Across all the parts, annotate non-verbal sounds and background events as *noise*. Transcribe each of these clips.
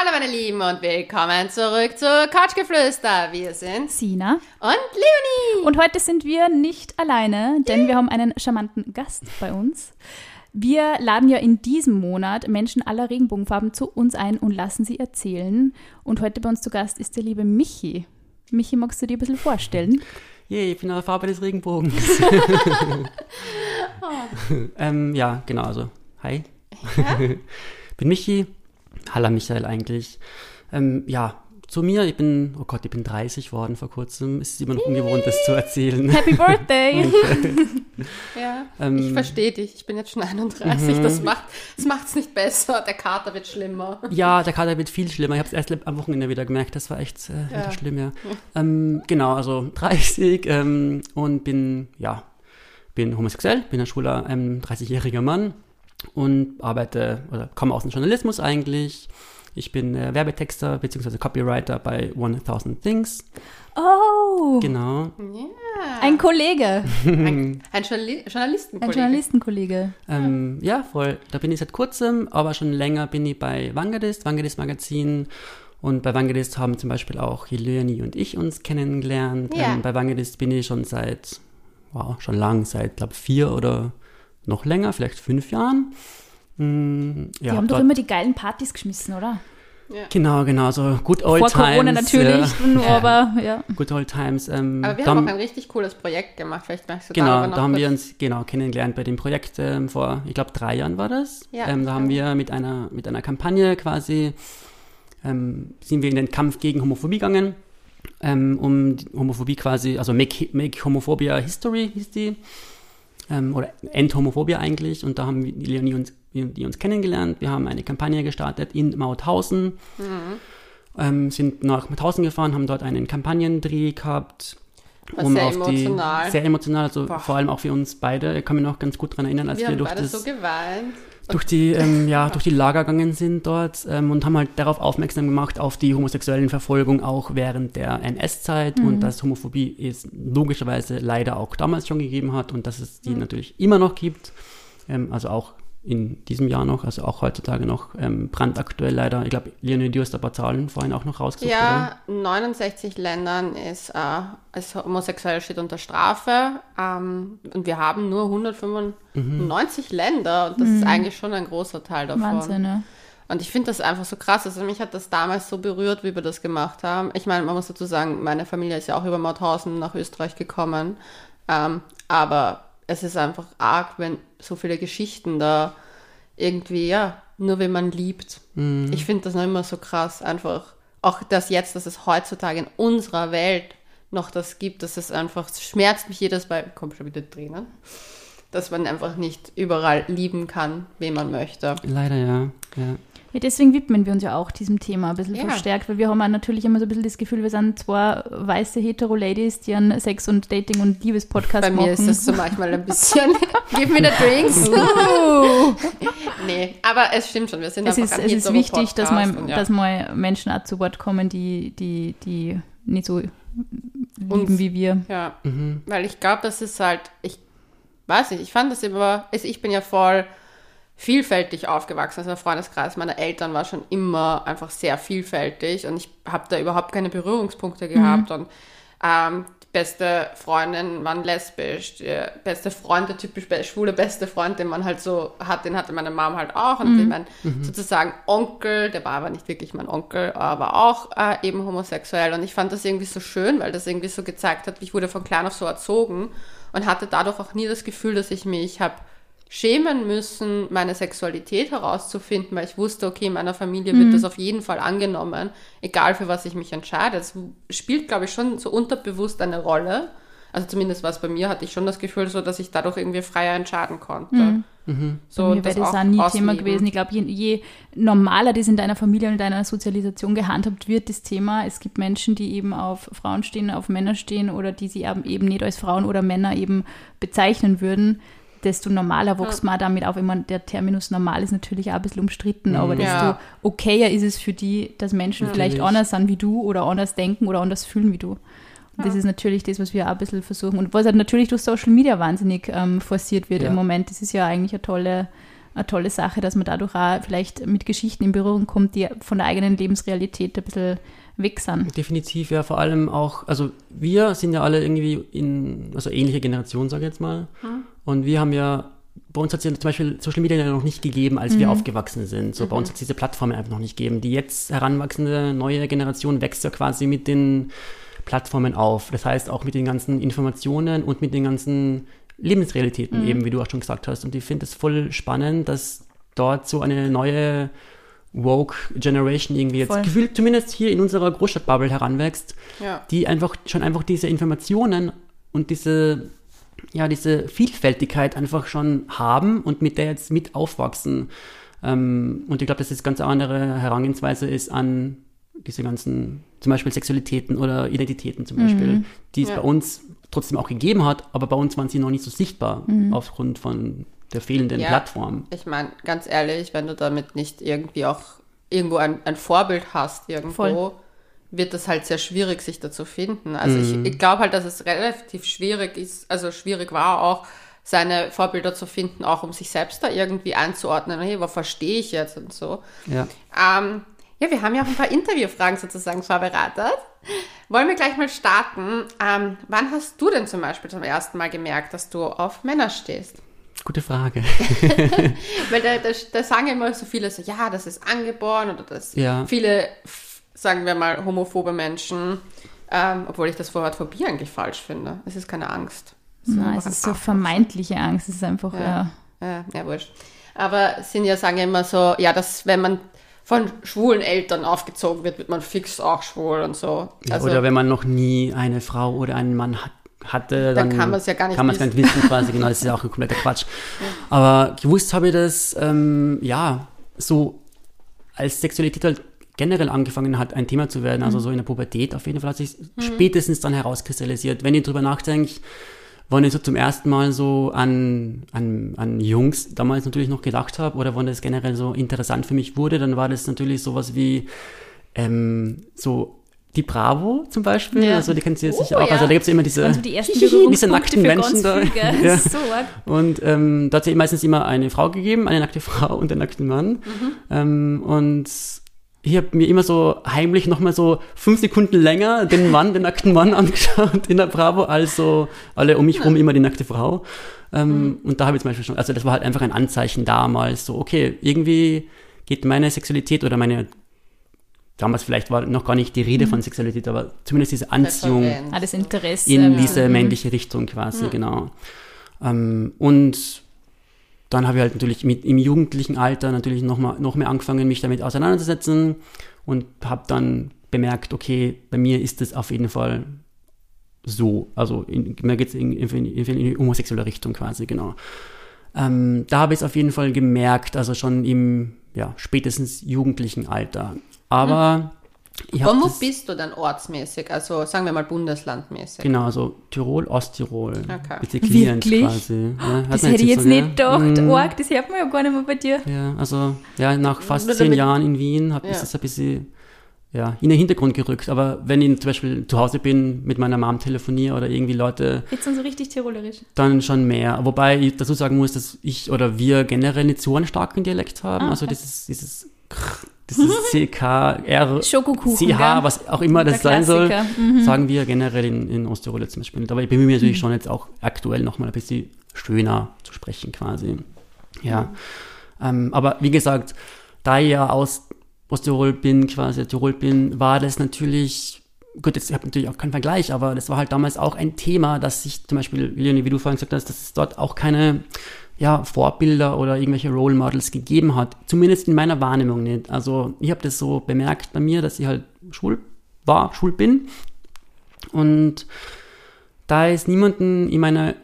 Hallo meine Lieben und willkommen zurück zu Couchgeflüster. Wir sind Sina und Leonie. und heute sind wir nicht alleine, denn wir haben einen charmanten Gast bei uns. Wir laden ja in diesem Monat Menschen aller Regenbogenfarben zu uns ein und lassen sie erzählen. Und heute bei uns zu Gast ist der liebe Michi. Michi, magst du dir ein bisschen vorstellen? Yay, ich bin der Farbe des Regenbogens. *laughs* *laughs* ähm, ja, genau, also, hi. *laughs* bin Michi. Hallo Michael eigentlich. Ähm, ja, zu mir, ich bin, oh Gott, ich bin 30 worden vor kurzem. Es ist immer noch ungewohnt, das zu erzählen. Happy Birthday! *laughs* *laughs* Ja, Ähm, ich verstehe dich. Ich bin jetzt schon 31. Das macht es nicht besser. Der Kater wird schlimmer. Ja, der Kater wird viel schlimmer. Ich habe es erst am Wochenende wieder gemerkt. Das war echt äh, Ja. wieder schlimm, ja. Ähm, genau, also 30 ähm, und bin, ja, bin homosexuell, bin ein schwuler ähm, 30-jähriger Mann und arbeite oder komme aus dem Journalismus eigentlich. Ich bin äh, Werbetexter bzw. Copywriter bei 1000 Things. Oh, Genau. Ja. ein Kollege, Ein, ein Journali ein Journalistenkollege. Journalistenkollege. Ähm, ja, voll. Da bin ich seit kurzem, aber schon länger bin ich bei Vanguardist, Vanguardist Magazin. Und bei Vanguardist haben zum Beispiel auch Leonie und ich uns kennengelernt. Ja. Ähm, bei Vanguardist bin ich schon seit, wow, schon lang, seit, glaube vier oder noch länger, vielleicht fünf Jahren. Die ja, haben doch immer die geilen Partys geschmissen, oder? Genau, genau, so Good Old Vor Times. Corona natürlich, nur Ja. *laughs* aber ja. Ja, good Old Times. Ähm, Aber wir haben auch ein richtig cooles Projekt gemacht. Vielleicht magst du Genau, darüber noch da haben kurz- wir uns genau kennengelernt bei dem Projekt ähm, vor, ich glaube, drei Jahren war das. Ja, ähm, da haben ja. wir mit einer, mit einer Kampagne quasi, ähm, sind wir in den Kampf gegen Homophobie gegangen, ähm, um die Homophobie quasi, also Make, Make Homophobia History hieß die, ähm, oder End Homophobia eigentlich. Und da haben wir, die Leonie und die uns kennengelernt. Wir haben eine Kampagne gestartet in Mauthausen, Mhm. ähm, sind nach Mauthausen gefahren, haben dort einen Kampagnendreh gehabt. War sehr emotional. Die, sehr emotional, also Boah. vor allem auch für uns beide. Ich kann mich noch ganz gut daran erinnern, als Wir wir, durch, das, so durch, die, ähm, ja, durch die Lager gegangen sind dort ähm, und haben halt darauf aufmerksam gemacht, auf die homosexuellen Verfolgung auch während der NS-Zeit und dass Homophobie es logischerweise leider auch damals schon gegeben hat und dass es die natürlich immer noch gibt. Ähm, also auch in diesem Jahr noch, also auch heutzutage noch ähm, brandaktuell leider. Ich glaube, Leonie, du hast ein paar Zahlen vorhin auch noch rausgesucht, oder? Ja, 69 Ländern ist, äh, ist homosexuell steht unter Strafe. Ähm, und wir haben nur 195 Länder. Und das ist eigentlich schon ein großer Teil davon. Wahnsinn, ne? Und ich finde das einfach so krass. Also mich hat das damals so berührt, wie wir das gemacht haben. Ich meine, man muss dazu sagen, meine Familie ist ja auch über Mauthausen nach Österreich gekommen. Ähm, aber es ist einfach arg, wenn so viele Geschichten da irgendwie, ja, nur wenn man liebt. Ich finde das noch immer so krass. Einfach auch das jetzt, dass es heutzutage in unserer Welt noch das gibt, dass es einfach es schmerzt mich jedes Mal, kommt schon wieder Tränen, dass man einfach nicht überall lieben kann, wen man möchte. Leider ja. ja. Ja, deswegen widmen wir uns ja auch diesem Thema ein bisschen Ja. verstärkt, weil wir haben auch natürlich immer so ein bisschen das Gefühl, wir sind zwei weiße Hetero-Ladies, die einen Sex- und Dating- und Liebes-Podcast Bei machen. mir ist das so manchmal ein bisschen, give me the drinks. Uh, *laughs* nee, aber es stimmt schon, wir sind es einfach ist, es ist wichtig, dass mal, ja. dass mal Menschen auch zu Wort kommen, die, die, die nicht so lieben wie wir. Ja, weil ich glaube, das ist halt, ich weiß nicht, ich fand das immer, also ich bin ja voll vielfältig aufgewachsen. Also der Freundeskreis meiner Eltern war schon immer einfach sehr vielfältig und ich habe da überhaupt keine Berührungspunkte gehabt. Und ähm, die beste Freundin waren lesbisch, der beste Freund, der typisch schwule beste Freund, den man halt so hat, den hatte meine Mom halt auch. Und mein sozusagen Onkel, der war aber nicht wirklich mein Onkel, aber auch äh, eben homosexuell. Und ich fand das irgendwie so schön, weil das irgendwie so gezeigt hat, ich wurde von klein auf so erzogen und hatte dadurch auch nie das Gefühl, dass ich mich habe schämen müssen, meine Sexualität herauszufinden, weil ich wusste, okay, in meiner Familie wird das auf jeden Fall angenommen, egal für was ich mich entscheide. Es spielt, glaube ich, schon so unterbewusst eine Rolle. Also zumindest war es bei mir, hatte ich schon das Gefühl, so, dass ich dadurch irgendwie freier entscheiden konnte. So, Bei mir wäre das auch nie Thema gewesen. Ich glaube, je, je normaler das in deiner Familie und in deiner Sozialisation gehandhabt wird, das Thema. Es gibt Menschen, die eben auf Frauen stehen, auf Männer stehen oder die sie eben eben nicht als Frauen oder Männer eben bezeichnen würden. Desto normaler wächst man damit auf. Immer der Terminus normal ist natürlich auch ein bisschen umstritten, aber desto Ja. okayer ist es für die, dass Menschen vielleicht Natürlich. anders sind wie du oder anders denken oder anders fühlen wie du. Und das ist natürlich das, was wir auch ein bisschen versuchen. Und was halt natürlich durch Social Media wahnsinnig ähm, forciert wird Ja. im Moment. Das ist ja eigentlich eine tolle, eine tolle Sache, dass man dadurch auch vielleicht mit Geschichten in Berührung kommt, die von der eigenen Lebensrealität ein bisschen weg sind. Definitiv, ja, vor allem auch, also wir sind ja alle irgendwie in, also ähnliche Generation, sage ich jetzt mal. Hm. Und wir haben ja, bei uns hat es ja zum Beispiel Social Media ja noch nicht gegeben, als mhm. wir aufgewachsen sind. So, mhm. bei uns hat es diese Plattformen einfach noch nicht gegeben. Die jetzt heranwachsende neue Generation wächst ja quasi mit den Plattformen auf. Das heißt auch mit den ganzen Informationen und mit den ganzen Lebensrealitäten mhm. eben, wie du auch schon gesagt hast. Und ich finde es voll spannend, dass dort so eine neue woke Generation irgendwie jetzt Voll. gefühlt zumindest hier in unserer Großstadtbubble heranwächst, ja. die einfach schon einfach diese Informationen und diese ja diese Vielfältigkeit einfach schon haben und mit der jetzt mit aufwachsen. Ähm, und ich glaube, dass das ganz andere Herangehensweise ist an diese ganzen, zum Beispiel Sexualitäten oder Identitäten zum Beispiel, mhm. die es ja. bei uns trotzdem auch gegeben hat, aber bei uns waren sie noch nicht so sichtbar mhm. aufgrund von der fehlenden ja, Plattform. Ich meine, ganz ehrlich, wenn du damit nicht irgendwie auch irgendwo ein, ein Vorbild hast, irgendwo, Voll. Wird das halt sehr schwierig, sich da zu finden. Also mhm. ich, ich glaube halt, dass es relativ schwierig ist, also schwierig war auch, seine Vorbilder zu finden, auch um sich selbst da irgendwie einzuordnen. Hey, was verstehe ich jetzt und so. Ja. Ähm, ja, wir haben ja auch ein paar Interviewfragen sozusagen vorbereitet. Wollen wir gleich mal starten. Ähm, wann hast du denn zum Beispiel zum ersten Mal gemerkt, dass du auf Männer stehst? Gute Frage. *laughs* Weil da, da, da, sagen immer so viele so, ja, das ist angeboren oder das ja. viele, sagen wir mal, homophobe Menschen, ähm, obwohl ich das Wort Phobie eigentlich falsch finde. Es ist keine Angst. Es ist, Na, es ist so vermeintliche Angst. Es ist einfach, ja. Ja, ja, ja wurscht. Aber sind ja, sagen immer so, ja, dass wenn man von schwulen Eltern aufgezogen wird, wird man fix auch schwul und so. Also, oder wenn man noch nie eine Frau oder einen Mann hat, hatte, dann, dann kann man es ja gar nicht kann wissen. Kann man es gar nicht wissen quasi, genau, das ist ja auch ein kompletter Quatsch. Ja. Aber gewusst habe ich das, ähm, ja, so als Sexualität halt generell angefangen hat, ein Thema zu werden, also mhm. so in der Pubertät auf jeden Fall hat sich mhm. spätestens dann herauskristallisiert. Wenn ich drüber nachdenke, wann ich so zum ersten Mal so an, an, an Jungs damals natürlich noch gedacht habe oder wann das generell so interessant für mich wurde, dann war das natürlich sowas wie ähm, so die Bravo zum Beispiel, ja. also die kennst du jetzt oh, sicher auch. Also ja. Also da gibt es immer diese, die *laughs* diese nackten Menschen da. *laughs* ja. so und ähm, da hat es meistens immer eine Frau gegeben, eine nackte *laughs* Frau und einen nackten Mann. Mhm. Ähm, und ich habe mir immer so heimlich nochmal so fünf Sekunden länger den Mann, den nackten Mann angeschaut in der Bravo, als so alle um mich rum immer die nackte Frau. Ähm, mhm. Und da habe ich zum Beispiel schon, also das war halt einfach ein Anzeichen damals, so okay, irgendwie geht meine Sexualität oder meine damals vielleicht war noch gar nicht die Rede mhm. von Sexualität, aber zumindest diese Anziehung ah, in diese mhm. männliche Richtung quasi, mhm. genau. Ähm, und dann habe ich halt natürlich mit, im jugendlichen Alter natürlich noch, mal, noch mehr angefangen, mich damit auseinanderzusetzen und habe dann bemerkt, okay, bei mir ist es auf jeden Fall so. Also in, mir geht es in, in, in, die homosexuelle Richtung quasi, genau. Ähm, da habe ich es auf jeden Fall gemerkt, also schon im ja, spätestens jugendlichen Alter. Aber Von wo bist du dann ortsmäßig? Also sagen wir mal bundeslandmäßig. Genau, also Tirol, Osttirol. Okay. Klient quasi. Ja, das hätte ich jetzt so, nicht gedacht. Mhm. Org, das hört man ja gar nicht mehr bei dir. Ja, also ja, nach fast zehn Jahren in Wien habe ich ja. das ein bisschen ja, in den Hintergrund gerückt. Aber wenn ich zum Beispiel zu Hause bin, mit meiner Mom telefoniere oder irgendwie Leute. Jetzt dann so richtig tirolerisch. Dann schon mehr. Wobei ich dazu sagen muss, dass ich oder wir generell nicht so einen starken Dialekt haben. Ah, also okay. dieses, dieses das ist *laughs* CKR, CH, was auch immer das sein soll, mhm. sagen wir generell in, in Osttirol zum Beispiel. Aber ich bemühe mich natürlich mhm. schon jetzt auch aktuell nochmal ein bisschen schöner zu sprechen quasi. Ja. Ähm, aber wie gesagt, da ich ja aus Osttirol bin, quasi Tirol bin, war das natürlich, gut, jetzt habe natürlich auch keinen Vergleich, aber das war halt damals auch ein Thema, dass sich zum Beispiel, Leonie, wie du vorhin gesagt hast, dass es dort auch keine ja, Vorbilder oder irgendwelche Role Models gegeben hat. Zumindest in meiner Wahrnehmung nicht. Also ich habe das so bemerkt bei mir, dass ich halt schwul war, schwul bin. Und da es niemanden in meiner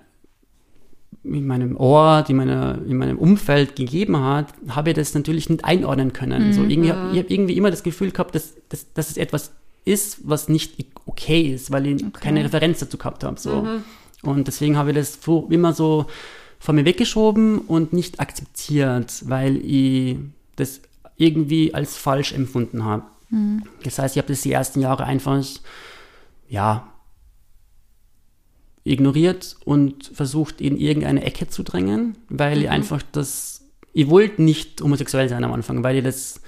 in meinem Ort, in, meiner, in meinem Umfeld gegeben hat, habe ich das natürlich nicht einordnen können. Mhm. So irgendwie, ich habe irgendwie immer das Gefühl gehabt, dass, dass, dass es etwas ist, was nicht okay ist, weil ich okay. keine Referenz dazu gehabt habe. So. Mhm. Und deswegen habe ich das immer so von mir weggeschoben und nicht akzeptiert, weil ich das irgendwie als falsch empfunden habe. Mhm. Das heißt, ich habe das die ersten Jahre einfach, ja, ignoriert und versucht, in irgendeine Ecke zu drängen, weil mhm. ich einfach das ich wollte nicht homosexuell sein am Anfang, weil ich das,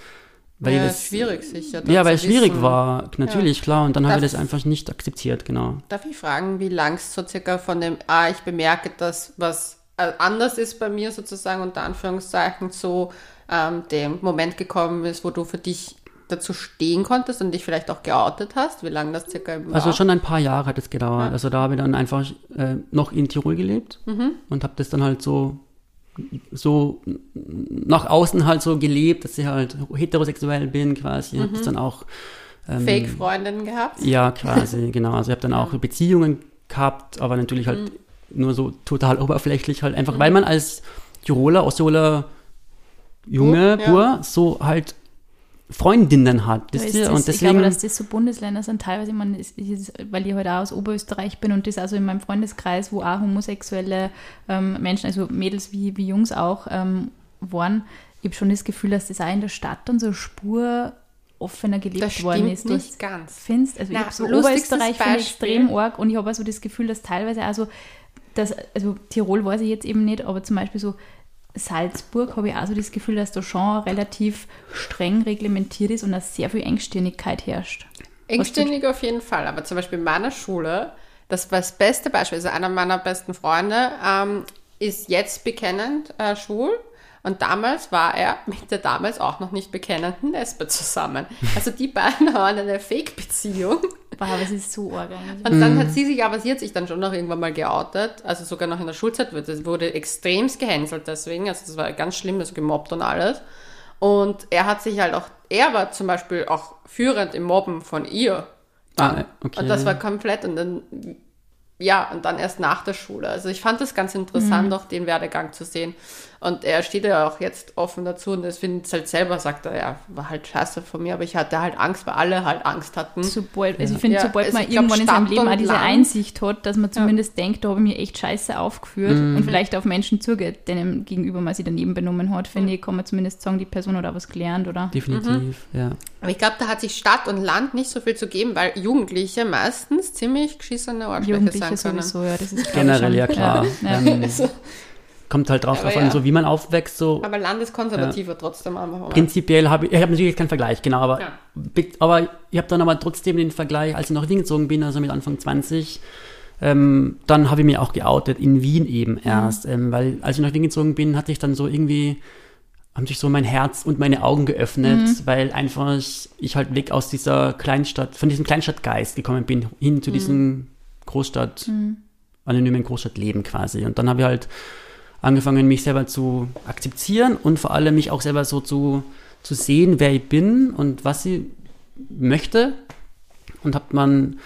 weil ja, das, schwierig sicher. ja, weil es schwierig wissen. war, natürlich, klar, und dann habe ich Das- das einfach nicht akzeptiert, genau. Darf ich fragen, wie lang es so circa von dem, ah, ich bemerke, dass was anders ist bei mir sozusagen, unter Anführungszeichen, so ähm, dem Moment gekommen ist, wo du für dich dazu stehen konntest und dich vielleicht auch geoutet hast? Wie lange das circa war? Also schon ein paar Jahre hat es gedauert. Also da habe ich dann einfach äh, noch in Tirol gelebt Mhm. und habe das dann halt so so nach außen halt so gelebt, dass ich halt heterosexuell bin quasi. Ich habe das dann auch ähm, Fake-Freundinnen gehabt? Ja, quasi, *laughs* genau. Also ich habe dann auch Beziehungen gehabt, aber natürlich halt nur so total oberflächlich halt einfach, weil man als Tiroler, Osttiroler Junge, Bub, ja. Bur, so halt Freundinnen hat, Da wisst ist ihr? das, Und ich deswegen, glaube, dass das so Bundesländer sind, teilweise, ich meine, es ist, weil ich halt auch aus Oberösterreich bin und das also in meinem Freundeskreis, wo auch homosexuelle ähm, Menschen, also Mädels wie, wie Jungs auch ähm, waren, ich habe schon das Gefühl, dass das auch in der Stadt dann so eine Spur offener gelebt Das worden ist. nicht Du ganz. findest, also Na, ich habe so Oberösterreich ich Beispiel. extrem arg und ich habe also das Gefühl, dass teilweise also, dass, also Tirol weiß ich jetzt eben nicht, aber zum Beispiel so Salzburg habe ich auch so das Gefühl, dass da schon relativ streng reglementiert ist und dass sehr viel Engstirnigkeit herrscht. Engstirnig auf jeden Fall, aber zum Beispiel in meiner Schule, das war das beste Beispiel, also einer meiner besten Freunde ähm, ist jetzt bekennend äh, schwul und damals war er mit der damals auch noch nicht bekennenden Lesbe zusammen. Also die beiden *laughs* haben eine Fake-Beziehung Wow, aber es ist so arg eigentlich. und dann hat sie sich, aber sie hat sich dann schon noch irgendwann mal geoutet, also sogar noch in der Schulzeit wurde, das wurde extremst gehänselt deswegen, also das war ganz schlimm, also gemobbt und alles. Und er hat sich halt auch, er war zum Beispiel auch führend im Mobben von ihr. Ah, okay. Und das war komplett und dann, ja, und dann erst nach der Schule. Also ich fand das ganz Mhm. interessant, auch den Werdegang zu sehen. Und er steht ja auch jetzt offen dazu und das findet es halt selber, sagt er, ja, war halt scheiße von mir, aber ich hatte halt Angst, weil alle halt Angst hatten. Sobald, also ich finde, Ja, sobald also man irgendwann in seinem Leben auch diese Land- Einsicht hat, dass man zumindest denkt, da habe ich mir echt scheiße aufgeführt Mhm. und vielleicht auf Menschen zugeht, denen gegenüber man sich daneben benommen hat, finde ich, kann man zumindest sagen, die Person hat auch was gelernt, oder? definitiv, ja. Aber ich glaube, da hat sich Stadt und Land nicht so viel zu geben, weil Jugendliche meistens ziemlich geschissene Arschlöcher Jugendliche sein können. sowieso, ja, das ist Generell, schon- ja klar. Ja, Ähm, *laughs* Also, kommt halt drauf drauf an, ja. so wie man aufwächst, so aber landeskonservativer trotzdem einfach. prinzipiell habe ich, ich habe natürlich keinen Vergleich, genau, aber, Ja. aber ich habe dann aber trotzdem den Vergleich, als ich nach Wien gezogen bin, also mit Anfang 20, ähm, dann habe ich mich auch geoutet, in Wien eben erst, ähm, weil als ich nach Wien gezogen bin, hatte ich dann so irgendwie, haben sich so mein Herz und meine Augen geöffnet, weil einfach ich halt weg aus dieser Kleinstadt, von diesem Kleinstadtgeist gekommen bin, hin zu diesem Großstadt, anonymen Großstadtleben quasi. Und dann habe ich halt angefangen, mich selber zu akzeptieren und vor allem mich auch selber so zu, zu sehen, wer ich bin und was ich möchte. Und hab man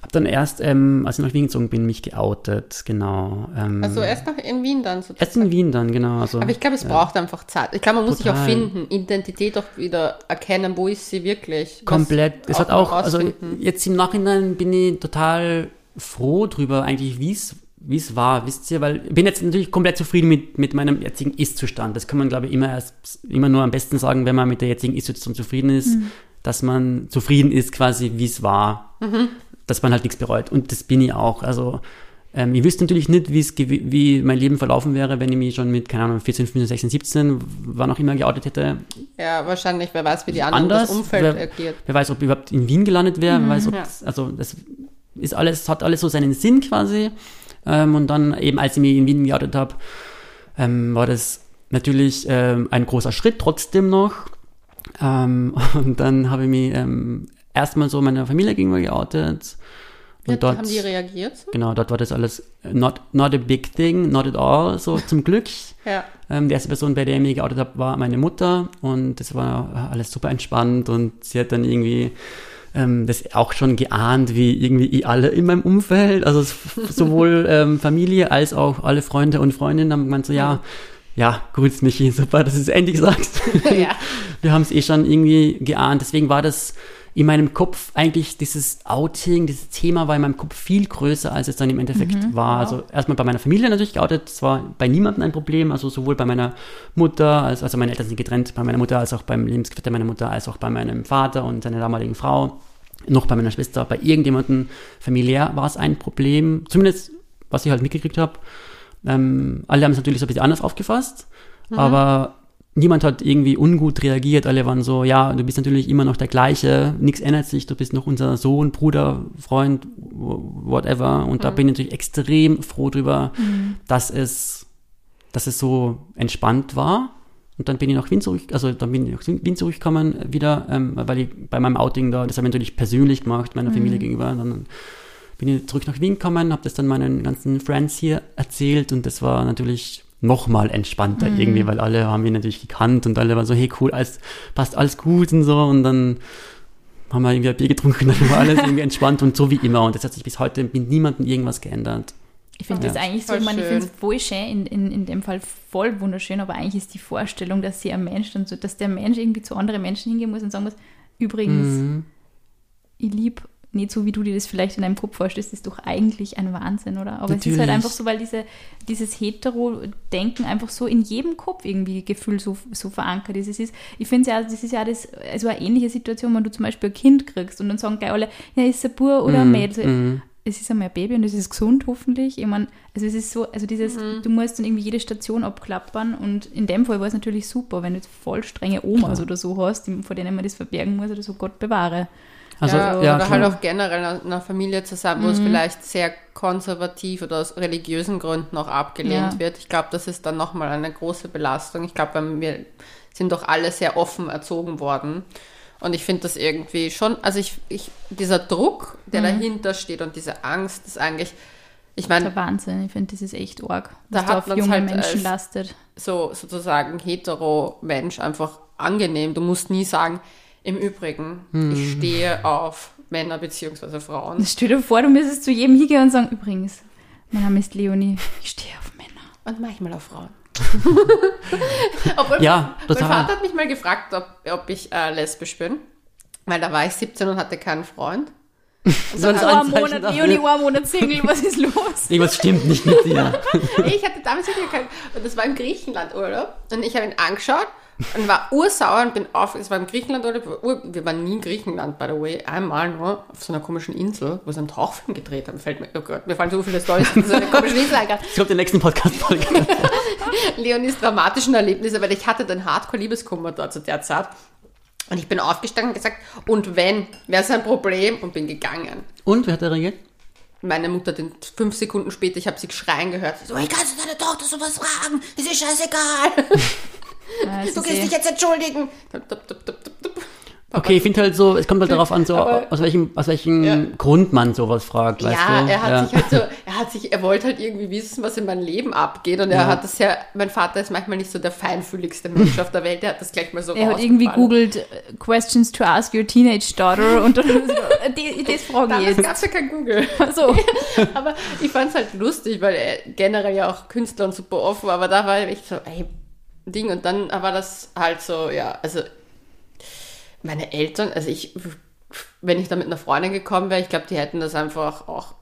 hab dann erst, ähm, als ich nach Wien gezogen bin, mich geoutet, genau. Ähm, Also erst nach in Wien dann sozusagen. erst in Wien dann, genau. Also, Aber ich glaube, es braucht einfach Zeit. Ich glaube, man muss sich auch Total. finden, Identität auch wieder erkennen, wo ist sie wirklich. Komplett. Es hat auch, also jetzt im Nachhinein bin ich total froh drüber, eigentlich, wie es wie es war, wisst ihr, weil ich bin jetzt natürlich komplett zufrieden mit, mit meinem jetzigen Ist-Zustand. Das kann man, glaube ich, immer erst, immer nur am besten sagen, wenn man mit der jetzigen Ist-Zustand zufrieden ist, dass man zufrieden ist quasi, wie es war. Dass man halt nichts bereut. Und das bin ich auch. Also, ähm, ich wüsste natürlich nicht, wie es gew- wie mein Leben verlaufen wäre, wenn ich mich schon mit, keine Ahnung, 14, 15, 16, 17, wann auch immer geoutet hätte. ja, wahrscheinlich, wer weiß, wie die anderen Anders. das Umfeld wer, reagiert. wer weiß, ob ich überhaupt in Wien gelandet wäre, wer weiß, ob, Ja. also das ist alles, hat alles so seinen Sinn quasi. Ähm, und dann eben, als ich mich in Wien geoutet habe, ähm, war das natürlich ähm, ein großer Schritt trotzdem noch. Ähm, *laughs* und dann habe ich mich ähm, erstmal so meiner Familie gegenüber geoutet. Und Ja, dort, haben die reagiert? genau, dort war das alles not, not a big thing, not at all, so *laughs* zum Glück. Ja. Ähm, die erste Person, bei der ich mich geoutet habe, war meine Mutter und das war alles super entspannt und sie hat dann irgendwie ähm, das auch schon geahnt, wie irgendwie alle in meinem Umfeld, also sowohl *laughs* ähm, Familie als auch alle Freunde und Freundinnen haben gemeint so, ja, ja, grüß Michi, super, dass du es endlich sagst. *laughs* ja. Wir haben es eh schon irgendwie geahnt, deswegen war das in meinem Kopf eigentlich dieses Outing, dieses Thema war in meinem Kopf viel größer, als es dann im Endeffekt war. Also erstmal bei meiner Familie natürlich geoutet, es war bei niemandem ein Problem, also sowohl bei meiner Mutter, als, also meine Eltern sind getrennt, bei meiner Mutter als auch beim Lebensgefährten meiner Mutter, als auch bei meinem Vater und seiner damaligen Frau, noch bei meiner Schwester, bei irgendjemandem familiär war es ein Problem, zumindest was ich halt mitgekriegt habe. Ähm, alle haben es natürlich so ein bisschen anders aufgefasst, mhm. aber niemand hat irgendwie ungut reagiert. Alle waren so, ja, du bist natürlich immer noch der gleiche, nichts ändert sich, du bist noch unser Sohn, Bruder, Freund, whatever. Und mhm. da bin ich natürlich extrem froh drüber, mhm. dass es, dass es so entspannt war. Und dann bin ich nach Wien zurück, also dann bin ich nach Wien zurückgekommen wieder, ähm, weil ich bei meinem Outing da, das habe ich natürlich persönlich gemacht, meiner Familie mhm. gegenüber. Dann bin ich zurück nach Wien gekommen, habe das dann meinen ganzen Friends hier erzählt und das war natürlich nochmal entspannter mhm. irgendwie, weil alle haben ihn natürlich gekannt und alle waren so, hey cool, alles, passt alles gut und so und dann haben wir irgendwie ein Bier getrunken, dann war alles irgendwie *laughs* entspannt und so wie immer und das hat sich bis heute mit niemandem irgendwas geändert. Ich finde ja. das eigentlich voll so, man, ich finde es voll schön, in, in, in dem Fall voll wunderschön, aber eigentlich ist die Vorstellung, dass sie ein Mensch dann so, dass der Mensch irgendwie zu anderen Menschen hingehen muss und sagen muss, übrigens, mhm. ich liebe nicht so, wie du dir das vielleicht in deinem Kopf vorstellst, ist doch eigentlich ein Wahnsinn, oder? Aber Natürlich. es ist halt einfach so, weil diese, dieses Hetero-Denken einfach so in jedem Kopf irgendwie Gefühl so, so verankert ist. Es ist ich finde ja, das ist ja das, also eine ähnliche Situation, wenn du zum Beispiel ein Kind kriegst und dann sagen gleich alle, ja, ist ein Bub oder ein mhm, Mädel. Mm. Es ist einmal ein Baby und es ist gesund, hoffentlich. Ich meine, also es ist so, also dieses, mhm. du musst dann irgendwie jede Station abklappern und in dem Fall war es natürlich super, wenn du jetzt voll strenge Omas Klar. oder so hast, vor denen man das verbergen muss oder so, Gott bewahre. Also, ja, ja, oder halt auch generell in einer Familie zusammen, wo mhm. es vielleicht sehr konservativ oder aus religiösen Gründen auch abgelehnt ja. wird. Ich glaube, das ist dann nochmal eine große Belastung. Ich glaube, wir sind doch alle sehr offen erzogen worden. Und ich finde das irgendwie schon, also ich, ich dieser Druck, der mhm. dahinter steht und diese Angst, ist eigentlich, ich meine. Der Wahnsinn, ich finde, das ist echt arg, was da, da auf junge halt Menschen lastet. So sozusagen hetero Mensch einfach angenehm. Du musst nie sagen, im Übrigen, hm. ich stehe auf Männer bzw. Frauen. Stell dir vor, du müsstest zu jedem hingehen und sagen, übrigens, mein Name ist Leonie, ich stehe auf Männer. Und manchmal auf Frauen. *laughs* Obwohl, ja, mein Vater hat mich mal gefragt, ob, ob ich äh, lesbisch bin. Weil da war ich 17 und hatte keinen Freund. *laughs* So ein oh, Monat, Leonie, oh, Monat Single, was ist los? *laughs* Irgendwas stimmt nicht mit dir. ich hatte damals wirklich keinen, und das war im Griechenland Urlaub. Und ich habe ihn angeschaut und war ursauer und bin auf, es war im Griechenland, oder? Wir waren nie in Griechenland, by the way, einmal nur auf so einer komischen Insel, wo sie einen Tauchfilm gedreht haben. Fällt mir, oh Gott, mir fallen so viele Storys auf so einer komischen Insel Ich glaube, den nächsten Podcast-Folge. *laughs* Leonis dramatischen Erlebnisse, weil ich hatte den Hardcore-Liebeskummer dort zu der Zeit. Und ich bin aufgestanden und gesagt, und wenn, wäre es ein Problem und bin gegangen. Und, wer hat er reagiert? meine Mutter den fünf Sekunden später, ich habe sie schreien gehört. So, ich kann deine Tochter sowas fragen, ist ihr scheißegal. *laughs* Ja, du gehst dich jetzt entschuldigen. Okay, ich finde halt so, es kommt halt darauf an, so aber, aus welchem, aus welchem ja. Grund man sowas fragt, weißt ja, du? Er hat ja, sich halt so, er hat sich, er wollte halt irgendwie wissen, was in meinem Leben abgeht und er ja. hat das ja, mein Vater ist manchmal nicht so der feinfühligste Mensch auf der Welt, der hat das gleich mal so Er hat irgendwie googelt, uh, questions to ask your teenage daughter und dann, *laughs* die, das frage ich jetzt. gab es ja kein Google. So. *laughs* aber ich fand es halt lustig, weil er generell ja auch Künstler und super offen, aber da war ich so, ey, Ding und dann war das halt so, ja, also meine Eltern, also ich, wenn ich da mit einer Freundin gekommen wäre, ich glaube, die hätten das einfach auch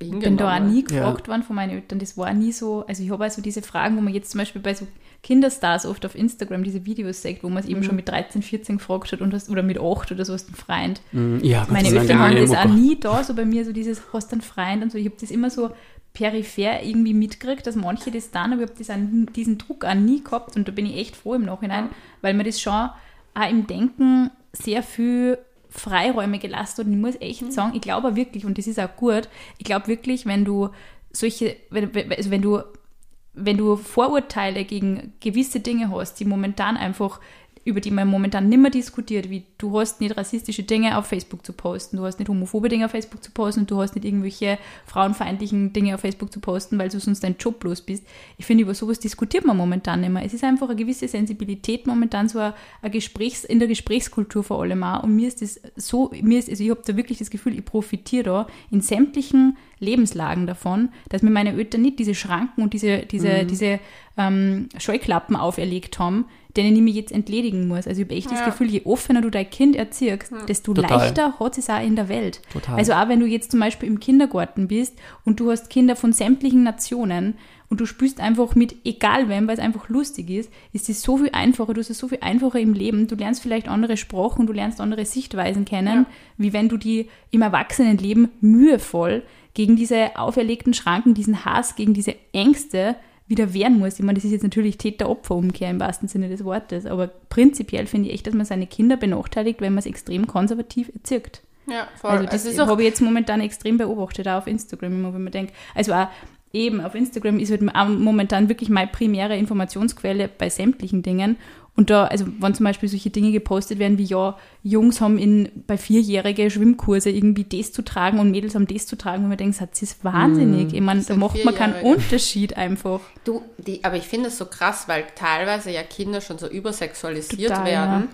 hingenommen. Ich bin da auch nie gefragt ja. worden von meinen Eltern. Das war nie so, also ich habe also diese Fragen, wo man jetzt zum Beispiel bei so Kinderstars oft auf Instagram diese Videos sagt, wo man es mhm. eben schon mit 13, 14 gefragt hat und hast, oder mit 8 oder so hast du einen Freund. Mhm. Ja, Meine Eltern haben das auch nie da, so bei mir, so dieses, hast du einen Freund und so. Ich habe das immer so peripher irgendwie mitgekriegt, dass manche das dann, aber ich habe diesen Druck auch nie gehabt und da bin ich echt froh im Nachhinein, weil mir das schon auch im Denken sehr viel Freiräume gelassen hat. Und ich muss echt mhm. sagen, ich glaube wirklich, und das ist auch gut, ich glaube wirklich, wenn du solche, wenn, also wenn du wenn du Vorurteile gegen gewisse Dinge hast, die momentan einfach über die man momentan nicht mehr diskutiert, wie du hast nicht rassistische Dinge auf Facebook zu posten, du hast nicht homophobe Dinge auf Facebook zu posten und du hast nicht irgendwelche frauenfeindlichen Dinge auf Facebook zu posten, weil du sonst dein Job los bist. Ich finde, über sowas diskutiert man momentan nicht mehr. Es ist einfach eine gewisse Sensibilität momentan so ein Gesprächs, in der Gesprächskultur vor allem auch und mir ist das so, mir ist, also ich habe da wirklich das Gefühl, ich profitiere da in sämtlichen Lebenslagen davon, dass mir meine Eltern nicht diese Schranken und diese, diese, mhm. diese ähm, Scheuklappen auferlegt haben, denen ich mich jetzt entledigen muss. Also ich habe echt ja. das Gefühl, je offener du dein Kind erziehst, ja. desto Total. leichter hat es auch in der Welt. Total. Also auch wenn du jetzt zum Beispiel im Kindergarten bist und du hast Kinder von sämtlichen Nationen und du spürst einfach mit egal wem, weil es einfach lustig ist, ist es so viel einfacher, du hast es so viel einfacher im Leben, du lernst vielleicht andere Sprachen, du lernst andere Sichtweisen kennen, ja. wie wenn du die im Erwachsenenleben mühevoll gegen diese auferlegten Schranken, diesen Hass, gegen diese Ängste wieder wehren muss. Ich meine, das ist jetzt natürlich Täter-Opfer-Umkehr im wahrsten Sinne des Wortes, aber prinzipiell finde ich echt, dass man seine Kinder benachteiligt, wenn man es extrem konservativ erzirkt. Ja, voll. Also das auch, habe ich jetzt momentan extrem beobachtet, auch auf Instagram, immer wenn man denkt, also auch eben auf Instagram ist halt momentan wirklich meine primäre Informationsquelle bei sämtlichen Dingen. Und da, also wenn zum Beispiel solche Dinge gepostet werden wie, ja, Jungs haben in, bei vierjährige Schwimmkurse irgendwie das zu tragen und Mädels haben das zu tragen, und man denkt, das ist wahnsinnig. Ich meine, da macht man keinen. Unterschied einfach. Du, die, aber ich finde es so krass, weil teilweise ja Kinder schon so übersexualisiert Total, werden.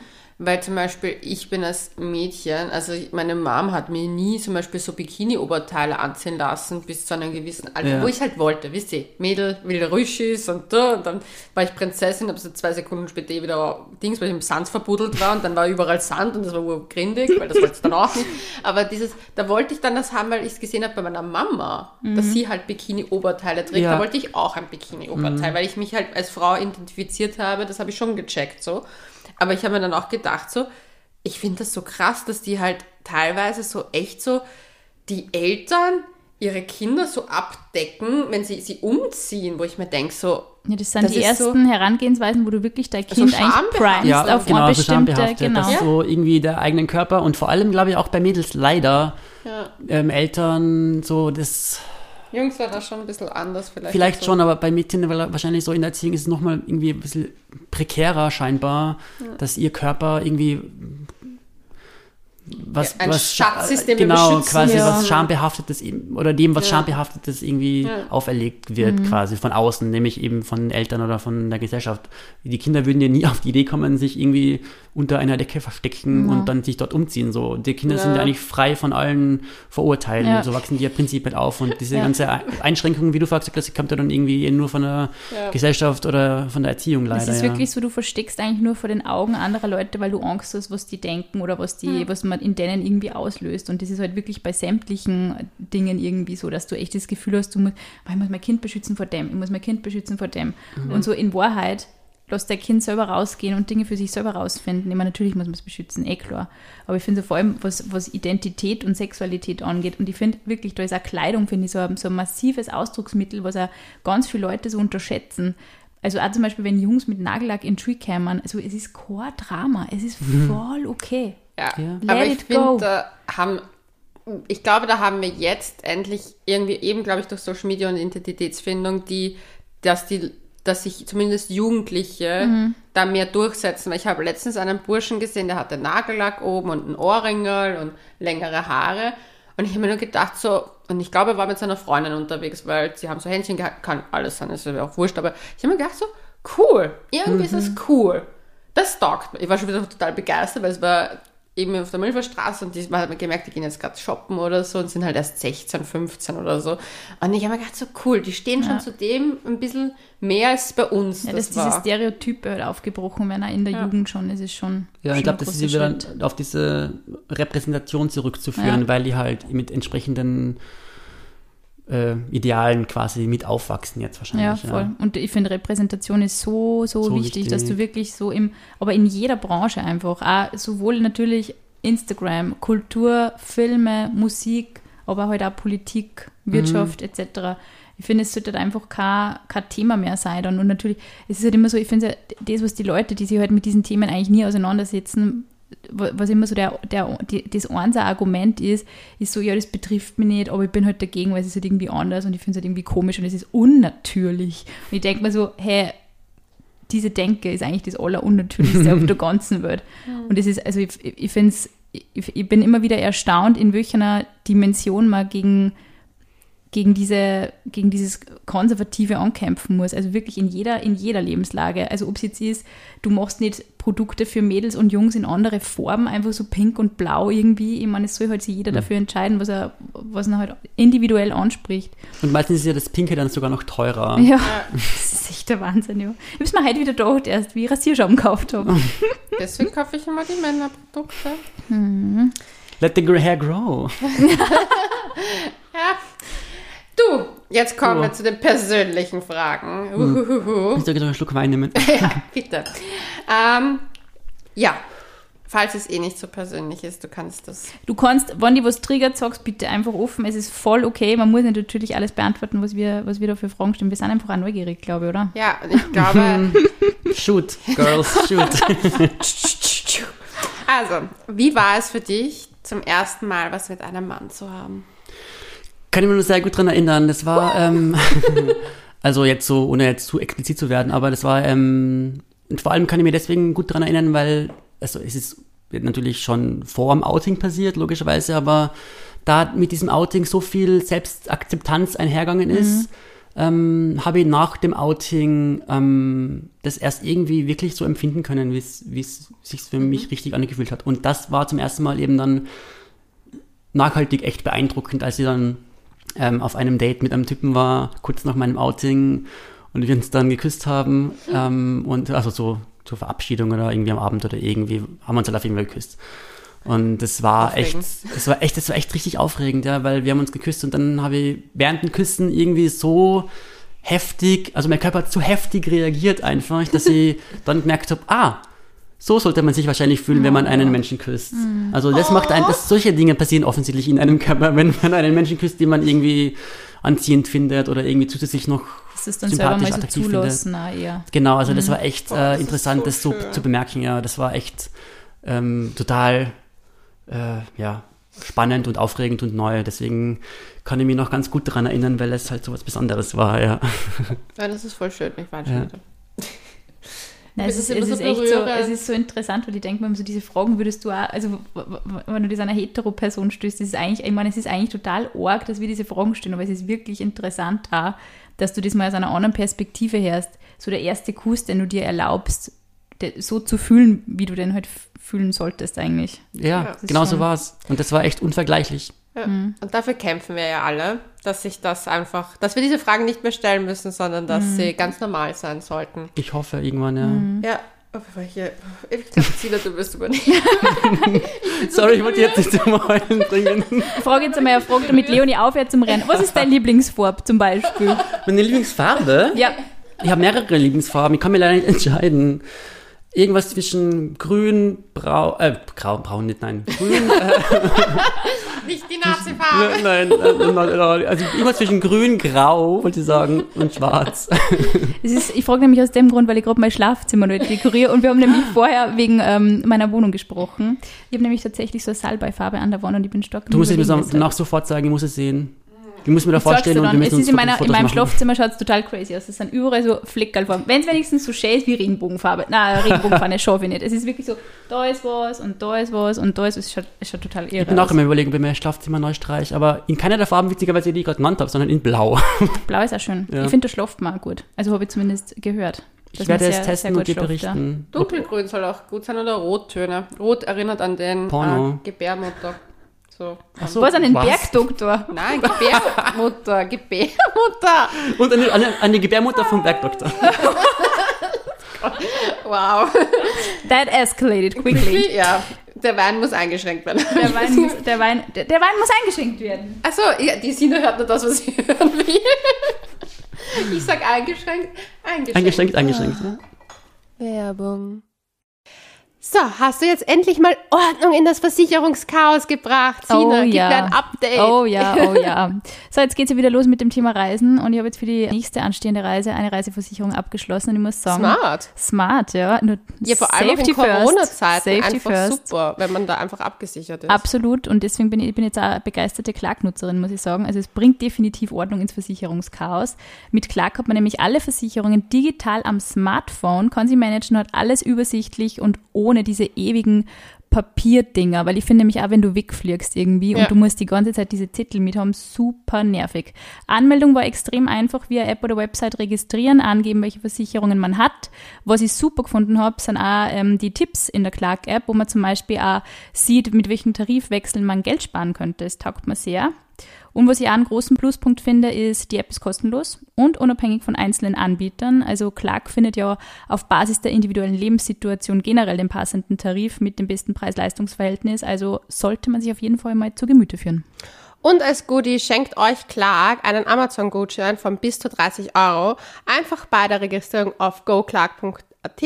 Weil zum Beispiel ich bin als Mädchen, also meine Mom hat mir nie zum Beispiel so Bikini-Oberteile anziehen lassen bis zu einem gewissen Alter, Ja. wo ich halt wollte, wisst ihr, Mädel will Rüschis und da und dann war ich Prinzessin, aber so zwei Sekunden später eh wieder Dings, weil ich im Sand verbuddelt war und dann war überall Sand und das war urgrindig, weil das wollte ich dann auch nicht. Aber dieses, da wollte ich dann das haben, weil ich es gesehen habe bei meiner Mama, dass sie halt Bikini-Oberteile trägt, Ja. da wollte ich auch ein Bikini-Oberteil, weil ich mich halt als Frau identifiziert habe, das habe ich schon gecheckt so. Aber ich habe mir dann auch gedacht so, ich finde das so krass, dass die halt teilweise so echt so die Eltern ihre Kinder so abdecken, wenn sie sie umziehen, wo ich mir denke so, Ja, das sind Das die ist so- ersten Herangehensweisen, wo du wirklich dein So Kind eigentlich schambehaftet. primest Ja, auf genau, eine so bestimmte, schambehaftet. genau. Das ist so irgendwie der eigenen Körper und vor allem, glaube ich, auch bei Mädels leider ja, ähm, Eltern so das Jungs war das schon ein bisschen anders vielleicht. Vielleicht so. schon, aber bei Mädchen weil wahrscheinlich so in der Erziehung ist es nochmal irgendwie ein bisschen prekärer scheinbar, dass ihr Körper irgendwie was, Ja, ein was Schatz ist, den wir genau, quasi müssen. was schambehaftetes ihm- oder dem was Ja. schambehaftetes irgendwie Ja. auferlegt wird quasi von außen, nämlich eben von Eltern oder von der Gesellschaft. Die Kinder würden ja nie auf die Idee kommen, sich irgendwie unter einer Decke verstecken und dann sich dort umziehen. So, die Kinder sind Ja. ja eigentlich frei von allen Vorurteilen. Ja. So wachsen die ja prinzipiell auf und diese Ja. ganze Einschränkung, wie du gesagt hast, die kommt ja dann irgendwie nur von der Ja. Gesellschaft oder von der Erziehung leider. Es ist ja. wirklich so, du versteckst eigentlich nur vor den Augen anderer Leute, weil du Angst hast, was die denken oder was die, was man in denen irgendwie auslöst. Und das ist halt wirklich bei sämtlichen Dingen irgendwie so, dass du echt das Gefühl hast, du musst, "Oh, ich muss mein Kind beschützen vor dem, ich muss mein Kind beschützen vor dem. Und so in Wahrheit lass dein Kind selber rausgehen und Dinge für sich selber rausfinden. Ich meine, natürlich muss man es beschützen, eh klar. Aber ich finde so vor allem, was, was Identität und Sexualität angeht, und ich finde wirklich, da ist auch Kleidung, finde ich, so ein, so ein massives Ausdrucksmittel, was auch ganz viele Leute so unterschätzen. Also auch zum Beispiel, wenn Jungs mit Nagellack in Tree kämen, also es ist kein Drama, es ist voll okay. Ja, Ja. aber ich finde, da haben, ich glaube, da haben wir jetzt endlich irgendwie eben, glaube ich, durch Social Media und Identitätsfindung, die, dass die, dass sich zumindest Jugendliche Mhm. da mehr durchsetzen. Weil ich habe letztens einen Burschen gesehen, der hatte Nagellack oben und einen Ohrringel und längere Haare. Und ich habe mir nur gedacht, so, und ich glaube, er war mit seiner Freundin unterwegs, weil sie haben so Händchen gehabt, kann alles sein, ist ja auch wurscht, aber ich habe mir gedacht, so, cool, irgendwie ist es cool. Das taugt mir. Ich war schon wieder total begeistert, weil es war eben auf der Milferstraße und hat man gemerkt, die gehen jetzt gerade shoppen oder so und sind halt erst 16, 15 oder so. Und ich habe mir gedacht, so cool, die stehen schon zu dem ein bisschen mehr als bei uns. Ja, das dass diese war. Stereotype halt aufgebrochen werden, auch in der Ja. Jugend schon, es ist schon. Ja, schon ich glaube, das ist wieder auf diese Repräsentation zurückzuführen, Ja. weil die halt mit entsprechenden äh, Idealen quasi mit aufwachsen jetzt Ja, wahrscheinlich. voll. Und ich finde, Repräsentation ist so, so, So wichtig, dass wichtig. du wirklich so im, aber in jeder Branche einfach, auch sowohl natürlich Instagram, Kultur, Filme, Musik, aber halt auch Politik, Wirtschaft etc. Ich finde, es sollte halt einfach kein, kein Thema mehr sein. Dann. Und natürlich, es ist halt immer so, ich finde, das, was die Leute, die sich halt mit diesen Themen eigentlich nie auseinandersetzen, was immer so der, der, die, das einzige Argument ist, ist so, ja, das betrifft mich nicht, aber ich bin halt dagegen, weil es ist halt irgendwie anders und ich finde es halt irgendwie komisch und es ist unnatürlich. Und ich denke mir so, hey, diese Denke ist eigentlich das Allerunnatürlichste auf der *laughs* ganzen Welt. Und es ist, also ich, ich finde es, ich, ich bin immer wieder erstaunt, in welcher Dimension man gegen, gegen, diese, gegen dieses Konservative ankämpfen muss. Also wirklich in jeder, in jeder Lebenslage. Also ob es jetzt ist, du machst nicht Produkte für Mädels und Jungs in andere Farben, einfach so pink und blau irgendwie. Ich meine, es soll halt sich jeder dafür entscheiden, was er, was er halt individuell anspricht. Und meistens ist ja das Pinke dann sogar noch teurer. Ja, das ist echt der Wahnsinn, ja. Ich habe es mir heute wieder gedacht, erst wie ich Rasierschaum gekauft habe. *laughs* Deswegen kaufe ich immer die Männerprodukte. Let the hair grow. *laughs* Ja. Du, jetzt kommen Oh. wir zu den persönlichen Fragen. Uhuhuhu. Ich soll noch einen Schluck Wein nehmen. *laughs* Ja, bitte. Ähm, ja, falls es eh nicht so persönlich ist, du kannst das. Du kannst, wenn die was triggert, sagst bitte einfach offen. Es ist voll okay. Man muss nicht natürlich alles beantworten, was wir, was wir da für Fragen stellen. Wir sind einfach auch neugierig, glaube ich, oder? Ja, und ich glaube. *laughs* shoot, Girls, shoot. *laughs* also, wie war es für dich, zum ersten Mal was mit einem Mann zu haben? Kann ich mir nur sehr gut dran erinnern. Das war, ähm, *laughs* also jetzt so, ohne jetzt zu explizit zu werden, aber das war, ähm, und vor allem kann ich mir deswegen gut dran erinnern, weil also es ist natürlich schon vor dem Outing passiert, logischerweise, aber da mit diesem Outing so viel Selbstakzeptanz einhergegangen mhm. ist, ähm, habe ich nach dem Outing ähm, das erst irgendwie wirklich so empfinden können, wie es sich für mhm. mich richtig angefühlt hat. Und das war zum ersten Mal eben dann nachhaltig echt beeindruckend, als ich dann ähm, auf einem Date mit einem Typen war, kurz nach meinem Outing und wir uns dann geküsst haben ähm, und also so zur Verabschiedung oder irgendwie am Abend oder irgendwie haben wir uns halt auf jeden Fall geküsst. Und das war aufregend. echt, das war echt, das war echt richtig aufregend, ja, weil wir haben uns geküsst und dann habe ich während dem Küssen irgendwie so heftig, also mein Körper hat so heftig reagiert einfach, dass ich *laughs* dann gemerkt habe, ah, so sollte man sich wahrscheinlich fühlen, wenn man einen Menschen küsst. Mhm. Also das macht ein, dass solche Dinge passieren offensichtlich in einem Körper, wenn man einen Menschen küsst, den man irgendwie anziehend findet oder irgendwie zusätzlich noch das ist dann selber mal so zulassen, eher. Genau, also das mhm. war echt äh, interessant, das, so das so zu bemerken. Ja, das war echt ähm, total äh, ja, spannend und aufregend und neu. Deswegen kann ich mich noch ganz gut daran erinnern, weil es halt so was Besonderes war. Ja, ja das ist voll schön. Ich weiß ja. Nein, es, ist, es ist echt so, es ist so interessant, weil ich denke mir so diese Fragen würdest du auch, also wenn du das einer Hetero-Person stößt, das ist eigentlich, ich meine, es ist eigentlich total arg, dass wir diese Fragen stellen, aber es ist wirklich interessant da, dass du das mal aus einer anderen Perspektive hörst. So der erste Kuss, den du dir erlaubst, so zu fühlen, wie du den halt fühlen solltest eigentlich. Ja, ja genau so war es. Und das war echt unvergleichlich. Ja. Mhm. Und dafür kämpfen wir ja alle, dass sich das einfach, dass wir diese Fragen nicht mehr stellen müssen, sondern dass mhm. sie ganz normal sein sollten. Ich hoffe irgendwann, ja. Mhm. Ja. Hier, ich glaube, Zina, du wirst übernehmen. *laughs* *laughs* Sorry, ich wollte jetzt nicht zum Heulen bringen. Frage jetzt einmal, frag damit Leonie aufhört zum Rennen. Was ist dein Lieblingsfarbe zum Beispiel? Meine Lieblingsfarbe? Ja. Ich habe mehrere Lieblingsfarben, ich kann mir leider nicht entscheiden irgendwas zwischen grün, braun, äh, grau, braun nicht, nein, grün. Äh, *laughs* nicht die Nazi-Farbe. Nein, nein, nein, also irgendwas zwischen grün, grau, wollte ich sagen, und schwarz. Es ist, ich frage nämlich aus dem Grund, weil ich gerade mein Schlafzimmer neu dekoriere und wir haben nämlich vorher wegen ähm, meiner Wohnung gesprochen. Ich habe nämlich tatsächlich so eine Salbeifarbe an der Wand und ich bin stock. Du musst es mir danach sofort sagen, ich muss es sehen. Ich muss mir da vorstellen und wir müssen es ist in, meiner, in meinem machen. Schlafzimmer schaut es total crazy aus. Es sind überall so Fleckerlfarben. Wenn es wenigstens so schön ist wie Regenbogenfarbe. Nein, *laughs* Regenbogenfarbe schaffe ich nicht. Es ist wirklich so, da ist was und da ist was und da ist was. Es schaut, es schaut total irre Ich bin auch immer überlegen, ich mein Schlafzimmer neu streiche. Aber in keiner der Farben, witzigerweise, die ich gerade genannt habe, sondern in blau. *laughs* Blau ist auch schön. Ja. Ich finde, das schlaft mal gut. Also habe ich zumindest gehört. Ich werde es testen und dir berichten. Ja. Dunkelgrün soll auch gut sein oder Rottöne. Rot erinnert an den äh, Gebärmutter. So. Ach so, was, an den was? Bergdoktor? Nein, Gebärmutter, *laughs* Gebärmutter. Und eine, eine, eine Gebärmutter vom Bergdoktor. *laughs* wow. That escalated quickly. Ja, der Wein muss eingeschränkt werden. Der Wein muss, der Wein, der, der Wein muss eingeschränkt werden. Achso, ja, die Sina hört nur das, was sie hören will. Ich sag eingeschränkt, eingeschränkt. Eingeschränkt, eingeschränkt. Ja. Werbung. So, hast du jetzt endlich mal Ordnung in das Versicherungschaos gebracht, Sina? Oh, Gib ja. mir ein Update. Oh ja, oh *laughs* ja. So, jetzt geht es ja wieder los mit dem Thema Reisen und ich habe jetzt für die nächste anstehende Reise eine Reiseversicherung abgeschlossen und ich muss sagen... Smart. Smart, ja. Nur ja, vor allem Safety in Corona-Zeiten einfach first. super, wenn man da einfach abgesichert ist. Absolut und deswegen bin ich, ich bin jetzt auch begeisterte Clark-Nutzerin, muss ich sagen. Also es bringt definitiv Ordnung ins Versicherungschaos. Mit Clark hat man nämlich alle Versicherungen digital am Smartphone, kann sie managen, hat alles übersichtlich und ohne ohne diese ewigen Papierdinger, weil ich finde nämlich auch, wenn du wegfliegst irgendwie ja. und du musst die ganze Zeit diese Titel mit haben, super nervig. Anmeldung war extrem einfach, via App oder Website registrieren, angeben, welche Versicherungen man hat. Was ich super gefunden habe, sind auch ähm, die Tipps in der Clark-App, wo man zum Beispiel auch sieht, mit welchen Tarifwechseln man Geld sparen könnte. Das taugt mir sehr. Und was ich auch einen großen Pluspunkt finde, ist, die App ist kostenlos und unabhängig von einzelnen Anbietern. Also Clark findet ja auf Basis der individuellen Lebenssituation generell den passenden Tarif mit dem besten Preis-Leistungs-Verhältnis. Also sollte man sich auf jeden Fall mal zu Gemüte führen. Und als Goodie schenkt euch Clark einen Amazon-Gutschein von bis zu 30 Euro. Einfach bei der Registrierung auf goclark.at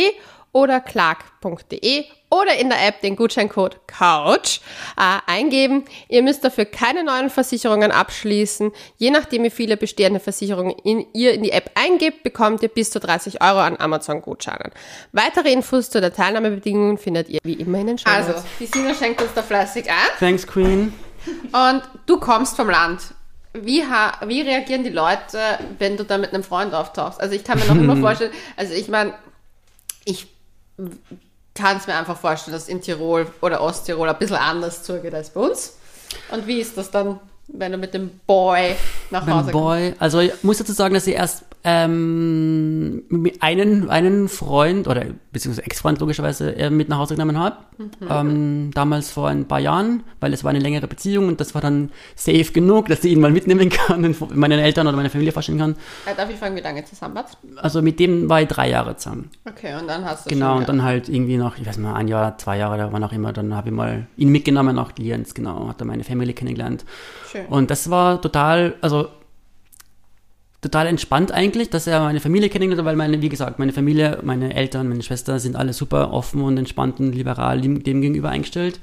oder clark.de oder in der App den Gutscheincode COUCH äh, eingeben. Ihr müsst dafür keine neuen Versicherungen abschließen. Je nachdem, wie viele bestehende Versicherungen in, ihr in die App eingebt, bekommt ihr bis zu 30 Euro an Amazon-Gutscheinen. Weitere Infos zu den Teilnahmebedingungen findet ihr wie immer in den Show Also, die Sina schenkt uns da fleißig ein. Thanks, Queen. Und du kommst vom Land. Wie, wie reagieren die Leute, wenn du da mit einem Freund auftauchst? Also ich kann mir noch immer *laughs* vorstellen, also ich meine, ich kann es mir einfach vorstellen, dass in Tirol oder Osttirol ein bisschen anders zugeht als bei uns. Und wie ist das dann, wenn du mit dem Boy nach Hause Boy, kommst? Also ich muss dazu sagen, dass ich erst ähm, einen, einen Freund oder beziehungsweise Ex-Freund logischerweise äh, mit nach Hause genommen habe. Mhm. Ähm, damals vor ein paar Jahren, weil es war eine längere Beziehung und das war dann safe genug, dass ich ihn mal mitnehmen *laughs* kann und meinen Eltern oder meine Familie vorstellen kann. Äh, darf ich fragen, wie lange zusammen warst? Also mit dem war ich drei Jahre zusammen. Okay, und dann hast du Genau, und dann halt irgendwie noch, ich weiß mal, ein Jahr, zwei Jahre, da war noch immer, dann habe ich mal ihn mitgenommen nach Lienz, genau, hat er meine Familie kennengelernt. Schön. Und das war total, also total entspannt eigentlich, dass er meine Familie kennengelernt hat, weil meine, wie gesagt, meine Familie, meine Eltern, meine Schwester sind alle super offen und entspannt und liberal dem gegenüber eingestellt.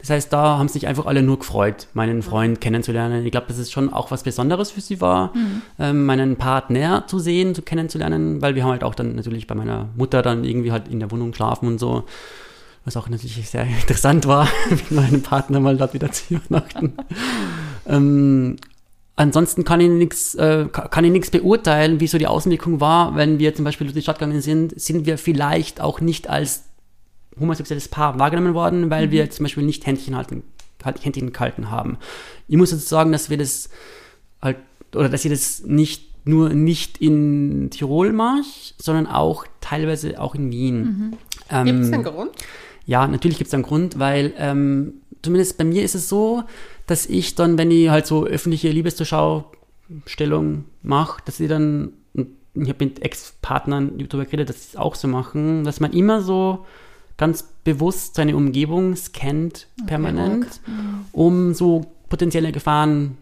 Das heißt, da haben sich einfach alle nur gefreut, meinen Freund kennenzulernen. Ich glaube, dass es schon auch was Besonderes für sie war, mhm. ähm, meinen Partner zu sehen, zu kennenzulernen, weil wir haben halt auch dann natürlich bei meiner Mutter dann irgendwie halt in der Wohnung geschlafen und so. Was auch natürlich sehr *laughs* interessant war, *laughs* mit meinem Partner mal dort wieder zu übernachten. *laughs* ähm, Ansonsten kann ich nichts äh, kann ich nichts beurteilen, wie so die Außenwirkung war, wenn wir zum Beispiel durch die Stadt gegangen sind, sind wir vielleicht auch nicht als homosexuelles Paar wahrgenommen worden, weil mhm. wir zum Beispiel nicht Händchen halten, halt Händchen gehalten haben. Ich muss jetzt sagen, dass wir das halt oder dass ich das nicht nur nicht in Tirol mache, sondern auch teilweise auch in Wien. Mhm. Ähm, gibt es einen Grund? Ja, natürlich gibt es einen Grund, weil ähm, zumindest bei mir ist es so, dass ich dann, wenn ich halt so öffentliche Liebeszuschaustellung mache, dass ich dann, ich habe mit Ex-Partnern darüber geredet, dass sie es auch so machen, dass man immer so ganz bewusst seine Umgebung scannt, permanent, okay. um so potenzielle Gefahren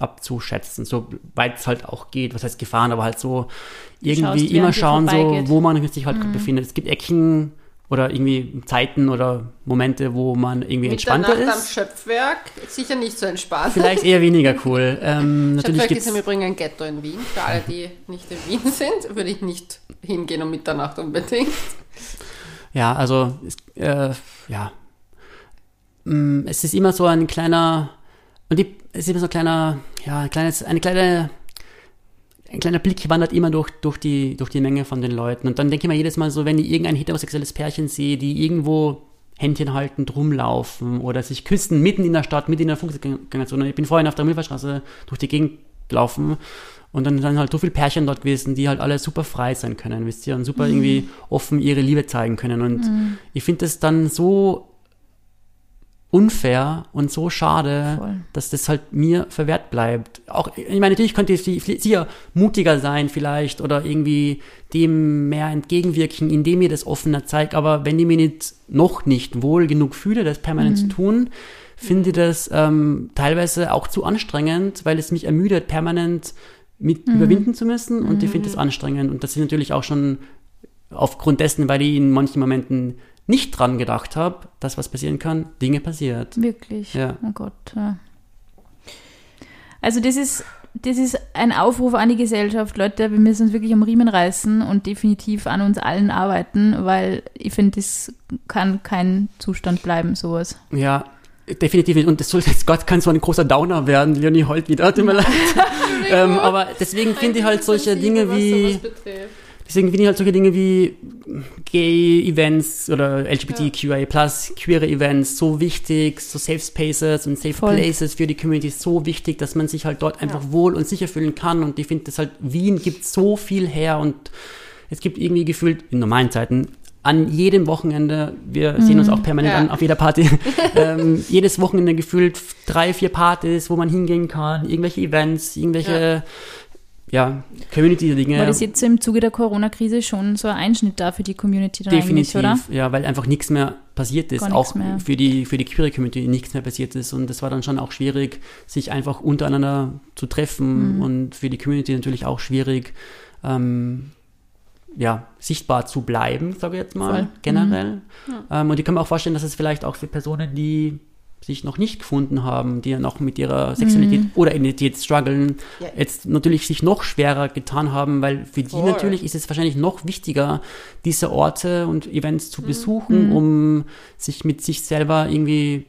abzuschätzen, so weit es halt auch geht, was heißt Gefahren, aber halt so irgendwie Schaust, immer schauen, so, wo man sich halt mhm. befindet. Es gibt Ecken, oder irgendwie Zeiten oder Momente, wo man irgendwie entspannter ist. am Schöpfwerk sicher nicht so entspannt. Vielleicht eher weniger *laughs* cool. Ähm, Schöpfwerk ist im Übrigen ein Ghetto in Wien. Für alle, die nicht in Wien sind, würde ich nicht hingehen um Mitternacht unbedingt. Ja, also äh, ja, mm, es ist immer so ein kleiner und die, es ist immer so ein kleiner, ja, ein kleines, eine kleine ein kleiner Blick wandert immer durch, durch, die, durch die Menge von den Leuten. Und dann denke ich mir jedes Mal so, wenn ich irgendein heterosexuelles Pärchen sehe, die irgendwo Händchen haltend rumlaufen oder sich küssen mitten in der Stadt, mitten in der Fußgängerzone. Ich bin vorhin auf der Milferstraße durch die Gegend gelaufen und dann sind halt so viele Pärchen dort gewesen, die halt alle super frei sein können, wisst ihr, und super mhm. irgendwie offen ihre Liebe zeigen können. Und mhm. ich finde das dann so unfair und so schade, Voll. dass das halt mir verwehrt bleibt. Auch, ich meine, natürlich könnte sie ja mutiger sein vielleicht oder irgendwie dem mehr entgegenwirken, indem ihr das offener zeigt, aber wenn ich mich nicht, noch nicht wohl genug fühle, das permanent mhm. zu tun, finde ich das ähm, teilweise auch zu anstrengend, weil es mich ermüdet, permanent mit mhm. überwinden zu müssen und mhm. ich finde das anstrengend und das ist natürlich auch schon aufgrund dessen, weil ich in manchen Momenten nicht dran gedacht habe, dass was passieren kann, Dinge passiert. Wirklich. Ja. Oh Gott. Ja. Also das ist, das ist ein Aufruf an die Gesellschaft, Leute, wir müssen uns wirklich am Riemen reißen und definitiv an uns allen arbeiten, weil ich finde, das kann kein Zustand bleiben, sowas. Ja, definitiv nicht. Und das soll jetzt Gott kann so ein großer Downer werden, Leonie heult wieder, tut mir *laughs* leid. ähm, aber deswegen finde ich halt solche Dinge wie Deswegen finde ich halt solche Dinge wie Gay-Events oder LGBTQIA+, queere Events so wichtig, so Safe Spaces und Safe Voll. Places für die Community so wichtig, dass man sich halt dort einfach ja. wohl und sicher fühlen kann. Und ich finde, dass halt Wien gibt so viel her und es gibt irgendwie gefühlt in normalen Zeiten an jedem Wochenende, wir mhm. sehen uns auch permanent ja. an auf jeder Party, *laughs* ähm, jedes Wochenende gefühlt drei, vier Partys, wo man hingehen kann, irgendwelche Events, irgendwelche ja ja, Community-Dinge. War das jetzt im Zuge der Corona-Krise schon so ein Einschnitt da für die Community dann Definitiv, oder? ja, weil einfach nichts mehr passiert ist, auch mehr. für die, für die queere Community nichts mehr passiert ist und das war dann schon auch schwierig, sich einfach untereinander zu treffen mhm. und für die Community natürlich auch schwierig, ähm, ja, sichtbar zu bleiben, sage ich jetzt mal, Voll. generell. Mhm. Ja. Ähm, und ich kann mir auch vorstellen, dass es vielleicht auch für Personen, die sich noch nicht gefunden haben, die ja noch mit ihrer Sexualität mhm. oder Identität strugglen, ja. jetzt natürlich sich noch schwerer getan haben, weil für Voll. die natürlich ist es wahrscheinlich noch wichtiger, diese Orte und Events zu mhm. besuchen, mhm. um sich mit sich selber irgendwie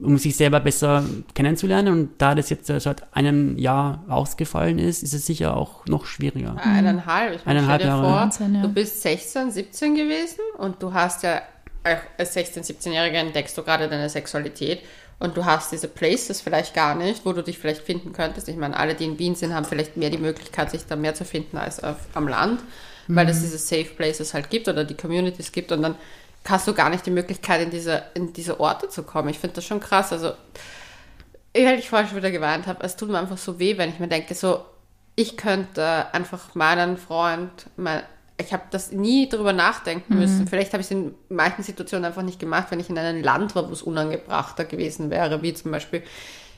um sich selber besser kennenzulernen. Und da das jetzt seit einem Jahr ausgefallen ist, ist es sicher auch noch schwieriger. Eineinhalb. Ich meine, Eineinhalb Jahre. Vor, 19, ja. Du bist 16, 17 gewesen und du hast ja als 16-, 17-Jähriger entdeckst du gerade deine Sexualität und du hast diese Places vielleicht gar nicht, wo du dich vielleicht finden könntest. Ich meine, alle, die in Wien sind, haben vielleicht mehr die Möglichkeit, sich da mehr zu finden als auf, am Land, mhm. weil es diese Safe Places halt gibt oder die Communities gibt und dann hast du gar nicht die Möglichkeit, in diese, in diese Orte zu kommen. Ich finde das schon krass. Also, weil ich vorher schon wieder geweint habe, es tut mir einfach so weh, wenn ich mir denke, so, ich könnte einfach meinen Freund, mein, ich habe das nie darüber nachdenken mhm. müssen. Vielleicht habe ich es in manchen Situationen einfach nicht gemacht, wenn ich in einem Land war, wo es unangebrachter gewesen wäre, wie zum Beispiel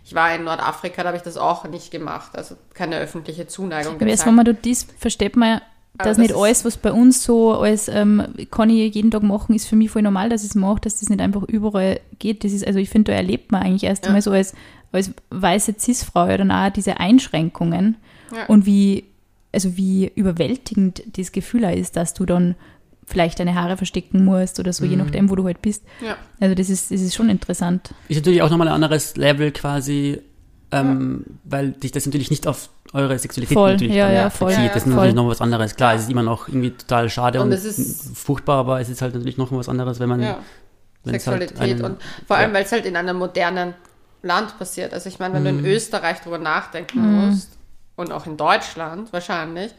ich war in Nordafrika, da habe ich das auch nicht gemacht, also keine öffentliche Zuneigung. Aber jetzt, wenn man das versteht man ja, dass das nicht alles, was bei uns so als ähm, kann ich jeden Tag machen, ist für mich voll normal, dass ich es mache, dass das nicht einfach überall geht. Das ist, also ich finde, da erlebt man eigentlich erst ja. einmal so als, als weiße Cis-Frau ja dann auch diese Einschränkungen ja. und wie also wie überwältigend das Gefühl ist, dass du dann vielleicht deine Haare verstecken musst oder so, mhm. je nachdem, wo du halt bist. Ja. Also das ist, das ist schon interessant. Ist natürlich auch nochmal ein anderes Level quasi, ähm, ja. weil dich das natürlich nicht auf eure Sexualität voll. natürlich ja, ja, voll. bezieht. Das ist natürlich noch was anderes. Klar, es ist immer noch irgendwie total schade und, und furchtbar, aber es ist halt natürlich noch was anderes, wenn man ja. Halt Sexualität halt einen, und vor allem, weil es halt in einem modernen Land passiert. Also ich meine, wenn mhm. du in mhm. Österreich drüber nachdenken mhm. musst, und auch in Deutschland wahrscheinlich,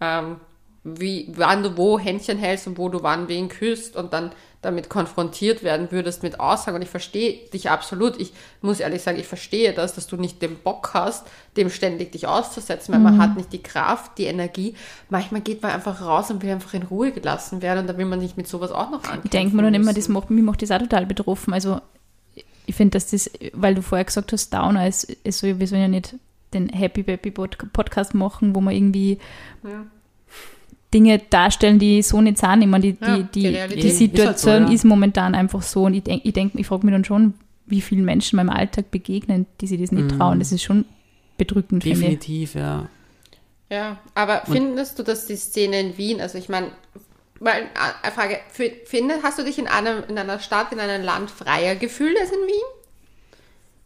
ähm, wie, wann du wo Händchen hältst und wo du wann wen küsst und dann damit konfrontiert werden würdest mit Aussagen. Und ich verstehe dich absolut. Ich muss ehrlich sagen, ich verstehe das, dass du nicht den Bock hast, dem ständig dich auszusetzen, weil mhm. man hat nicht die Kraft, die Energie. Manchmal geht man einfach raus und will einfach in Ruhe gelassen werden und da will man nicht mit sowas auch noch an. Ich denke mir dann immer, das macht, mich macht das auch total betroffen. Also ich finde, dass das, weil du vorher gesagt hast, Downer ist, ist so, wir sollen ja nicht den Happy Baby Podcast machen, wo wir irgendwie ja. Dinge darstellen, die so nicht sind. Ich meine, die, ja, die, die, die, Situation ist, halt so, ja. ist, momentan einfach so. Und ich denke, ich, denk, ich frage mich dann schon, wie vielen Menschen meinem Alltag begegnen, die sich das nicht mhm. trauen. Das ist schon bedrückend, Definitiv, ja. Ja, aber und findest du, dass die Szene in Wien, also ich meine, mal eine Frage, findest, hast du dich in, einem, in einer Stadt, in einem Land freier gefühlt als in Wien?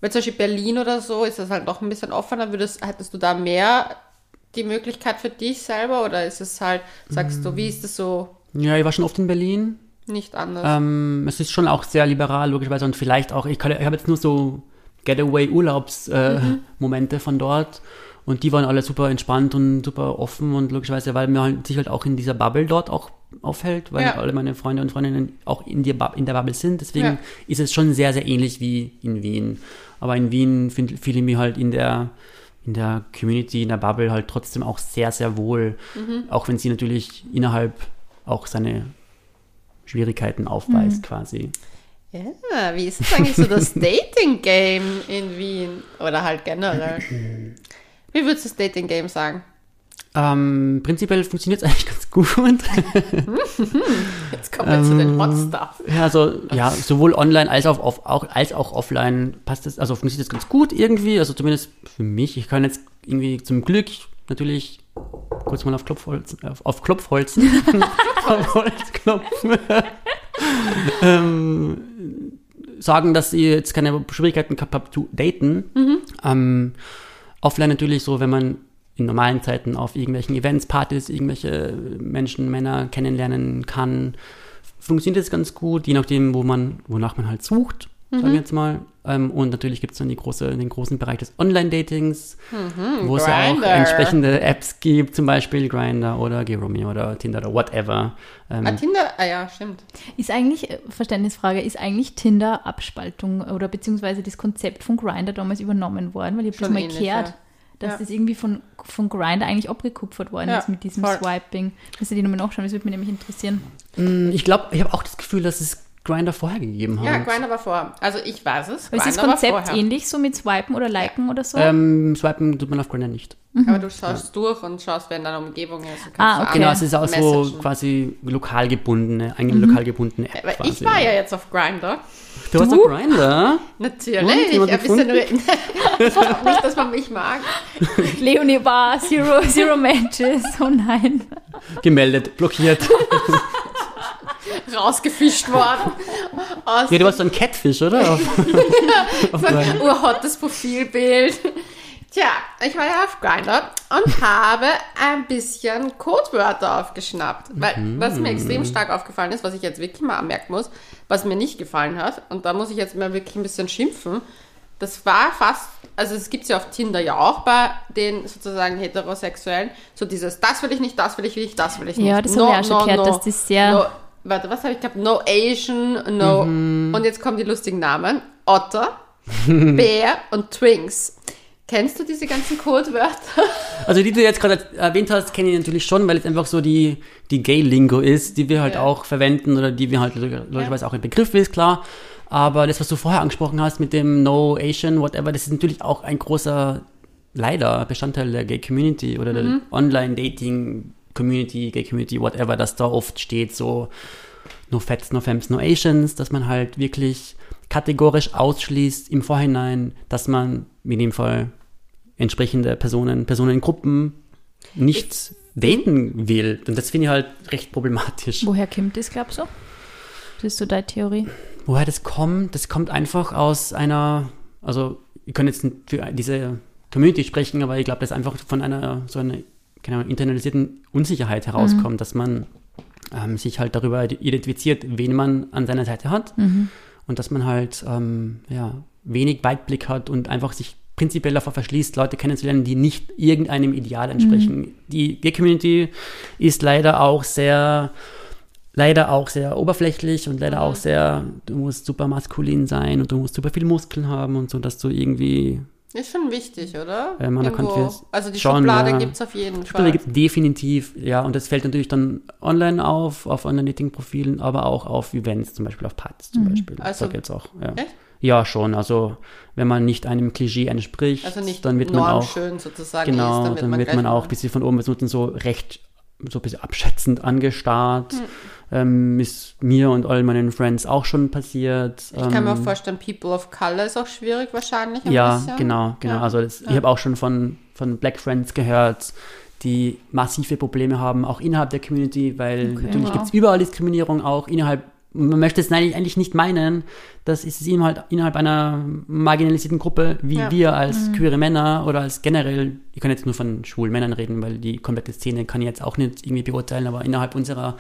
Weil zum Beispiel Berlin oder so ist das halt noch ein bisschen offener. Würdest, hättest du da mehr die Möglichkeit für dich selber oder ist es halt, sagst du, wie ist das so? Ja, ich war schon oft in Berlin. Nicht anders. Ähm, es ist schon auch sehr liberal, logischerweise, und vielleicht auch, ich, ich habe jetzt nur so Getaway-Urlaubsmomente äh, mhm. von dort. Und die waren alle super entspannt und super offen und logischerweise, weil man halt, sich halt auch in dieser Bubble dort auch aufhält, weil ja. alle meine Freunde und Freundinnen auch in, die, in der Bubble sind. Deswegen ja. ist es schon sehr, sehr ähnlich wie in Wien. Aber in Wien fühle ich mich halt in der, in der Community, in der Bubble halt trotzdem auch sehr, sehr wohl. Mhm. Auch wenn sie natürlich innerhalb auch seine Schwierigkeiten aufweist, mhm. quasi. Ja, wie ist es eigentlich so das *laughs* Dating-Game in Wien? Oder halt generell? *clears throat* Wie würdest du das Dating-Game sagen? Ähm, prinzipiell funktioniert es *laughs* eigentlich ganz gut. *laughs* Jetzt kommen wir ähm, zu den Hot Stuff. Ja, also, ja, sowohl online als auch, auf, auch, als auch offline passt es, also funktioniert das ganz gut irgendwie, also zumindest für mich. Ich kann jetzt irgendwie zum Glück natürlich kurz mal auf Klopfholz, auf, auf Klopfholzen, *laughs* auf Holz klopfen, ähm, sagen, dass ihr jetzt keine Schwierigkeiten gehabt habt zu daten. Mhm. Ähm, offline natürlich so, wenn man in normalen Zeiten auf irgendwelchen Events, Partys, irgendwelche Menschen, Männer kennenlernen kann, funktioniert das ganz gut, je nachdem, wo man, wonach man halt sucht, mhm. sagen wir jetzt mal. Ähm, und natürlich gibt es dann die große, den großen Bereich des Online-Datings, mhm, wo es ja auch entsprechende Apps gibt, zum Beispiel Grindr oder Geromi oder Tinder oder whatever. Ähm, ah, Tinder, ah ja, stimmt. Ist eigentlich, äh, Verständnisfrage, ist eigentlich Tinder Abspaltung oder beziehungsweise das Konzept von Grindr damals übernommen worden? Weil ich habe das mal gehört. Ja dass ja. das irgendwie von, von Grind eigentlich abgekupfert worden ja, ist mit diesem voll. Swiping. Müsst ihr die nochmal nachschauen, das würde mich nämlich interessieren. Mm, ich glaube, ich habe auch das Gefühl, dass es Grinder vorher gegeben hat. Ja, Grinder war vor. Also ich weiß es. Aber ist das Konzept vorher. ähnlich, so mit Swipen oder Liken oder so? Ähm, swipen tut man auf Grinder nicht. Aber du schaust durch und schaust, wer in deiner Umgebung ist. Ah, okay. Genau, es ist auch so messagen. quasi lokal gebundene, eigentlich lokal gebundene App Weil quasi. ich war ja jetzt auf Grinder. Du warst Du? auf Grinder? *laughs* Natürlich. Und, ein bisschen gefunden? *laughs* nicht, dass man mich mag. *laughs* Leonie war Zero, Zero Matches. Oh nein. Gemeldet, blockiert. Rausgefischt worden. Aus Ja, du warst so ein Catfish, oder? Auf, auf Grindr. urhottes Profilbild. Tja, ich war ja auf Grindr und habe ein bisschen Codewörter aufgeschnappt. Weil, was mir extrem stark aufgefallen ist, was ich jetzt wirklich mal anmerken muss, was mir nicht gefallen hat, und da muss ich jetzt mal wirklich ein bisschen schimpfen, das war fast, also es gibt ja auf Tinder ja auch bei den sozusagen Heterosexuellen, so dieses, das will ich nicht, das will ich nicht, das will ich nicht. Ja, das habe ich auch schon gehört, dass das sehr- No, warte, was habe ich gehabt? No Asian, no. Mhm. Und jetzt kommen die lustigen Namen. Otter, *laughs* Bär und Twinks. Kennst du diese ganzen Codewörter? *laughs* Also die du jetzt gerade erwähnt hast, kenne ich natürlich schon, weil es einfach so die, die Gay-Lingo ist, die wir halt Ja. auch verwenden oder die wir halt logischerweise auch ein Begriff ist, klar. Aber das, was du vorher angesprochen hast mit dem No Asian, whatever, das ist natürlich auch ein großer, leider, Bestandteil der Gay-Community oder der Online-Dating-Community, Gay-Community, whatever, dass da oft steht so No Fats, No Femmes, No Asians, dass man halt wirklich kategorisch ausschließt im Vorhinein, dass man, wie in dem Fall, entsprechende Personen, Personengruppen nicht daten will. Und das finde ich halt recht problematisch. Woher kommt das, glaubst du? Das ist so deine Theorie. Woher das kommt, das kommt einfach aus einer, also ich kann jetzt für diese Community sprechen, aber ich glaube, das einfach von einer so einer keine Ahnung, internalisierten Unsicherheit herauskommt, dass man ähm, sich halt darüber identifiziert, wen man an seiner Seite hat und dass man halt ähm, ja, wenig Weitblick hat und einfach sich prinzipiell davor verschließt, Leute kennenzulernen, die nicht irgendeinem Ideal entsprechen. Die Gay-Community ist leider auch sehr leider auch sehr oberflächlich und leider auch sehr, du musst super maskulin sein und du musst super viel Muskeln haben und so, dass du irgendwie, Ist schon wichtig, oder? Ja, man, also die schon, Schublade ja. gibt es auf jeden Schublade Fall. gibt es definitiv, ja, und das fällt natürlich dann online auf, auf Online-Dating-Profilen, aber auch auf Events, zum Beispiel auf Partys zum Beispiel. Also- da gibt's auch, ja. Echt? Ja, schon, also wenn man nicht einem Klischee entspricht, Also dann wird man auch, sozusagen genau, ist, dann wird gleich man auch ein bisschen von oben bis unten so recht, so ein bisschen abschätzend angestarrt. Hm. Ähm, ist mir und all meinen Friends auch schon passiert. Ich kann mir auch Ähm, vorstellen, People of Color ist auch schwierig wahrscheinlich. Ein Ja, bisschen. genau, genau. Ja. Also das, ich habe auch schon von, von Black Friends gehört, die massive Probleme haben, auch innerhalb der Community, weil Okay, natürlich wow. gibt es überall Diskriminierung, auch innerhalb, man möchte es eigentlich, nicht meinen, das ist es eben halt innerhalb einer marginalisierten Gruppe, wie Ja. wir als Mhm. queere Männer oder als generell, ich kann jetzt nur von schwulen Männern reden, weil die komplette Szene kann ich jetzt auch nicht irgendwie beurteilen, aber innerhalb unserer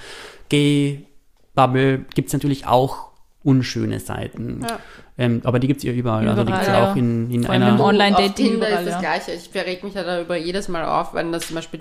Gay-Bubble gibt es natürlich auch unschöne Seiten. Ja. Ähm, aber die gibt es ja überall. Also die Überall, gibt es ja ja. auch in, in Vor allem einer. im Online-Dating Tinder überall, ist das. Gleiche. Ich verreg mich ja darüber jedes Mal auf, wenn das zum Beispiel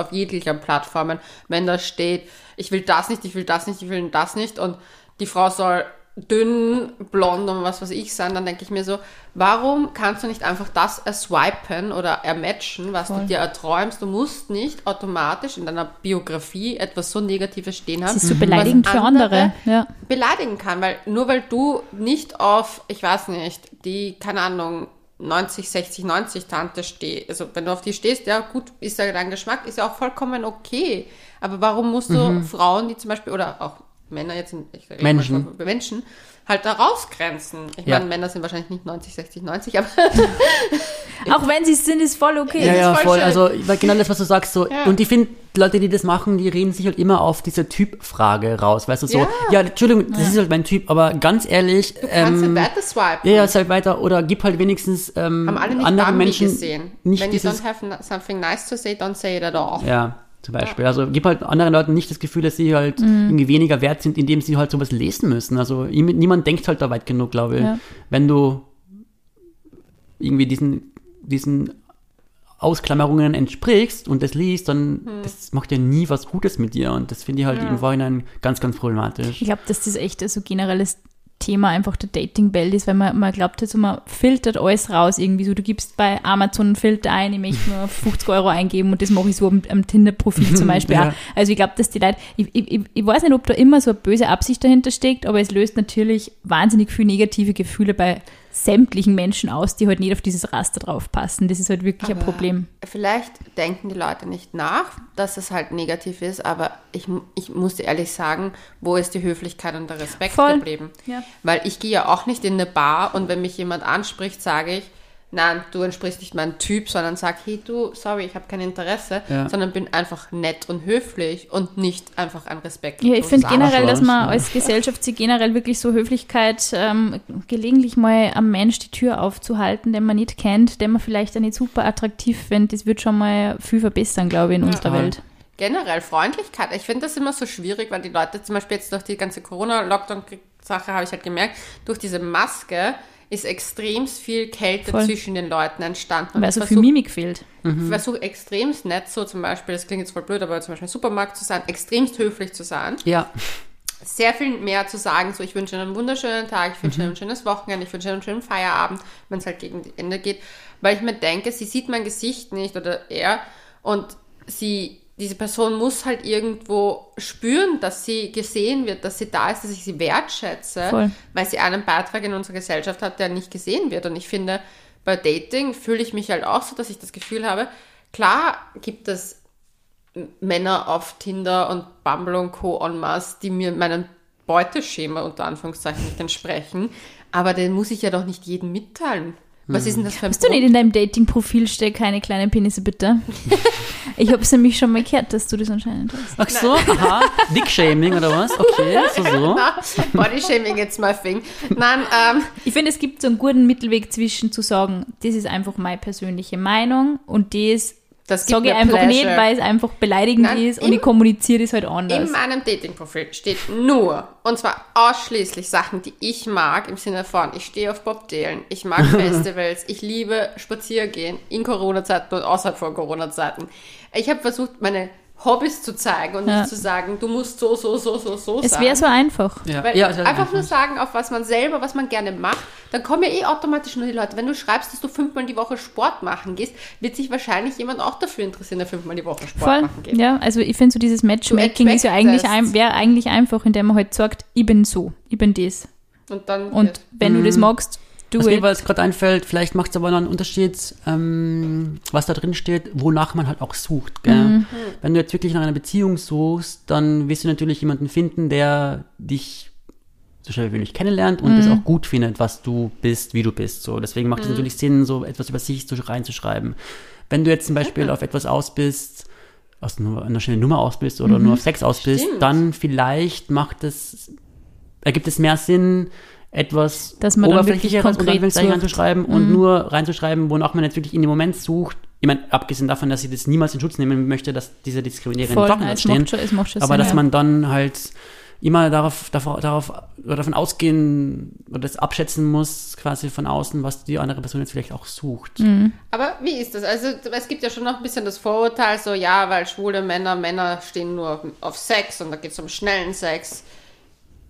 auf jeglicher Plattformen, wenn da steht, ich will das nicht, ich will das nicht, ich will das nicht und die Frau soll dünn, blond und was weiß ich sein, dann denke ich mir so, warum kannst du nicht einfach das erswipen oder ermatchen, was Voll. du dir erträumst? Du musst nicht automatisch in deiner Biografie etwas so Negatives stehen haben. Das ist so beleidigend für andere. Ja. beleidigen kann, weil nur weil du nicht auf, ich weiß nicht, die, keine Ahnung, 90, 60, 90 Tante stehst, also wenn du auf die stehst, ja gut, ist ja dein Geschmack, ist ja auch vollkommen okay. Aber warum musst du Frauen, die zum Beispiel, oder auch Männer jetzt, ich mal Menschen. von Menschen, halt da rausgrenzen? Ich Ja. meine, Männer sind wahrscheinlich nicht 90, 60, 90, aber *laughs* Auch wenn sie es sind, ist voll okay. Ja, ist ja, voll voll. schön. Also weil genau das, was du sagst, so. Ja. Und ich finde, Leute, die das machen, die reden sich halt immer auf diese Typfrage raus. Weißt du, so, Ja. ja, Entschuldigung, das ist halt mein Typ, aber ganz ehrlich, kannst du ähm, weiter swipen. ja, ja, ist halt weiter oder gib halt wenigstens ähm, Haben alle nicht anderen Bambi Menschen gesehen. nicht Wenn you dieses don't have something nice to say, don't say it at all. Ja, zum Beispiel. Also gib halt anderen Leuten nicht das Gefühl, dass sie halt irgendwie weniger wert sind, indem sie halt sowas lesen müssen. Also niemand denkt halt da weit genug, glaube ich. Ja. Wenn du irgendwie diesen, diesen Ausklammerungen entsprichst und das liest, dann das macht ja nie was Gutes mit dir. Und das finde ich halt Ja. im Vorhinein ganz, ganz problematisch. Ich glaube, dass das echt so generelles Thema einfach der Dating-Welt ist, weil man, man glaubt jetzt, so, man filtert alles raus irgendwie so. Du gibst bei Amazon einen Filter ein, ich möchte nur 50 Euro eingeben und das mache ich so am, am Tinder-Profil zum *laughs* Beispiel Ja. auch. Also ich glaube, dass die Leute, ich, ich, ich- weiß nicht, ob da immer so eine böse Absicht dahinter steckt, aber es löst natürlich wahnsinnig viel negative Gefühle bei sämtlichen Menschen aus, die halt nicht auf dieses Raster draufpassen. Das ist halt wirklich ein Aber Problem. Vielleicht denken die Leute nicht nach, dass es halt negativ ist, aber ich, ich muss dir ehrlich sagen, wo ist die Höflichkeit und der Respekt Voll. geblieben? Ja. Weil ich gehe ja auch nicht in eine Bar und wenn mich jemand anspricht, sage ich, nein, du entsprichst nicht meinem Typ, sondern sag, hey du, sorry, ich habe kein Interesse, Ja. sondern bin einfach nett und höflich und nicht einfach ein Respekt. Ja, ich finde generell, dass man ja. als Gesellschaft sich generell wirklich so Höflichkeit, ähm, gelegentlich mal am Mensch die Tür aufzuhalten, den man nicht kennt, den man vielleicht auch nicht super attraktiv findet, das wird schon mal viel verbessern, glaube ich, in unserer Total. Welt. Generell Freundlichkeit. Ich finde das immer so schwierig, weil die Leute zum Beispiel jetzt durch die ganze Corona-Lockdown-Sache habe ich halt gemerkt, durch diese Maske ist extrem viel Kälte Voll. zwischen den Leuten entstanden. Und Weil so viel Mimik fehlt. Ich versuche extremst nett so zum Beispiel, das klingt jetzt voll blöd, aber zum Beispiel im Supermarkt zu sein, extremst höflich zu sein, Ja, sehr viel mehr zu sagen, so ich wünsche Ihnen einen wunderschönen Tag, ich wünsche Ihnen ein schönes Wochenende, ich wünsche Ihnen einen schönen Feierabend, wenn es halt gegen Ende geht, weil ich mir denke, sie sieht mein Gesicht nicht oder er und sie, diese Person muss halt irgendwo spüren, dass sie gesehen wird, dass sie da ist, dass ich sie wertschätze, Voll. weil sie einen Beitrag in unserer Gesellschaft hat, der nicht gesehen wird und ich finde, bei Dating fühle ich mich halt auch so, dass ich das Gefühl habe, klar gibt es Männer auf Tinder und Bumble und Co. en masse, die mir meinen Beuteschema unter Anführungszeichen nicht entsprechen. Aber den muss ich ja doch nicht jedem mitteilen. Was ist denn das für ein Hast du nicht in deinem Dating-Profil steht keine kleinen Penisse, bitte? *laughs* ich habe es nämlich schon mal gehört, dass du das anscheinend hast. ach so, aha, Dick-Shaming oder was? Okay, so, so. *laughs* Bodyshaming it's my thing. Nein, ähm, Ich finde, es gibt so einen guten Mittelweg zwischen zu sagen, das ist einfach meine persönliche Meinung und das das sage ich einfach nicht, Pleasure. weil es einfach beleidigend Nein, ist und ich kommuniziere das halt anders. In meinem Dating-Profil steht nur, und zwar ausschließlich Sachen, die ich mag, im Sinne von, ich stehe auf Bob Dylan, ich mag *laughs* Festivals, ich liebe Spaziergehen in Corona-Zeiten und außerhalb von Corona-Zeiten. Ich habe versucht, meine Hobbys zu zeigen und Ja. nicht zu sagen, du musst so, so, so, so, so Es sein. wäre so einfach. Ja, Weil ja, halt einfach nur sagen, auf was man selber, was man gerne macht, dann kommen ja eh automatisch nur die Leute. Wenn du schreibst, dass du fünfmal die Woche Sport machen gehst, wird sich wahrscheinlich jemand auch dafür interessieren, der fünfmal die Woche Sport Voll. machen geht. Ja, also ich finde so dieses Matchmaking ist ja eigentlich ein, wäre eigentlich einfach, indem man halt sagt, ich bin so, ich bin das. Und dann Und wenn du das magst, do Was mir it. aber jetzt gerade einfällt, vielleicht macht es aber noch einen Unterschied, ähm, was da drin steht, wonach man halt auch sucht. Gell? Mhm. Wenn du jetzt wirklich nach einer Beziehung suchst, dann wirst du natürlich jemanden finden, der dich so schnell wie möglich kennenlernt und es Mhm. auch gut findet, was du bist, wie du bist. So, deswegen macht es natürlich Sinn, so etwas über sich reinzuschreiben. Wenn du jetzt zum Beispiel auf etwas aus bist, aus nur einer schnellen Nummer aus bist oder nur auf Sex aus bist, Stimmt. dann vielleicht macht es, ergibt es mehr Sinn, etwas Dass man dann wirklich oberflächlicheres konkret sucht. Mhm. reinzuschreiben und nur reinzuschreiben, wonach man jetzt wirklich in dem Moment sucht. Ich meine, abgesehen davon, dass ich das niemals in Schutz nehmen möchte, dass diese diskriminierenden Sachen nein, dort es stehen. macht schon, es macht schon Aber dass ja. man dann halt immer darauf, darauf, darauf oder davon ausgehen oder das abschätzen muss, quasi von außen, was die andere Person jetzt vielleicht auch sucht. Mhm. Aber wie ist das? Also es gibt ja schon noch ein bisschen das Vorurteil, so ja, weil schwule Männer, Männer stehen nur auf Sex und da geht es um schnellen Sex.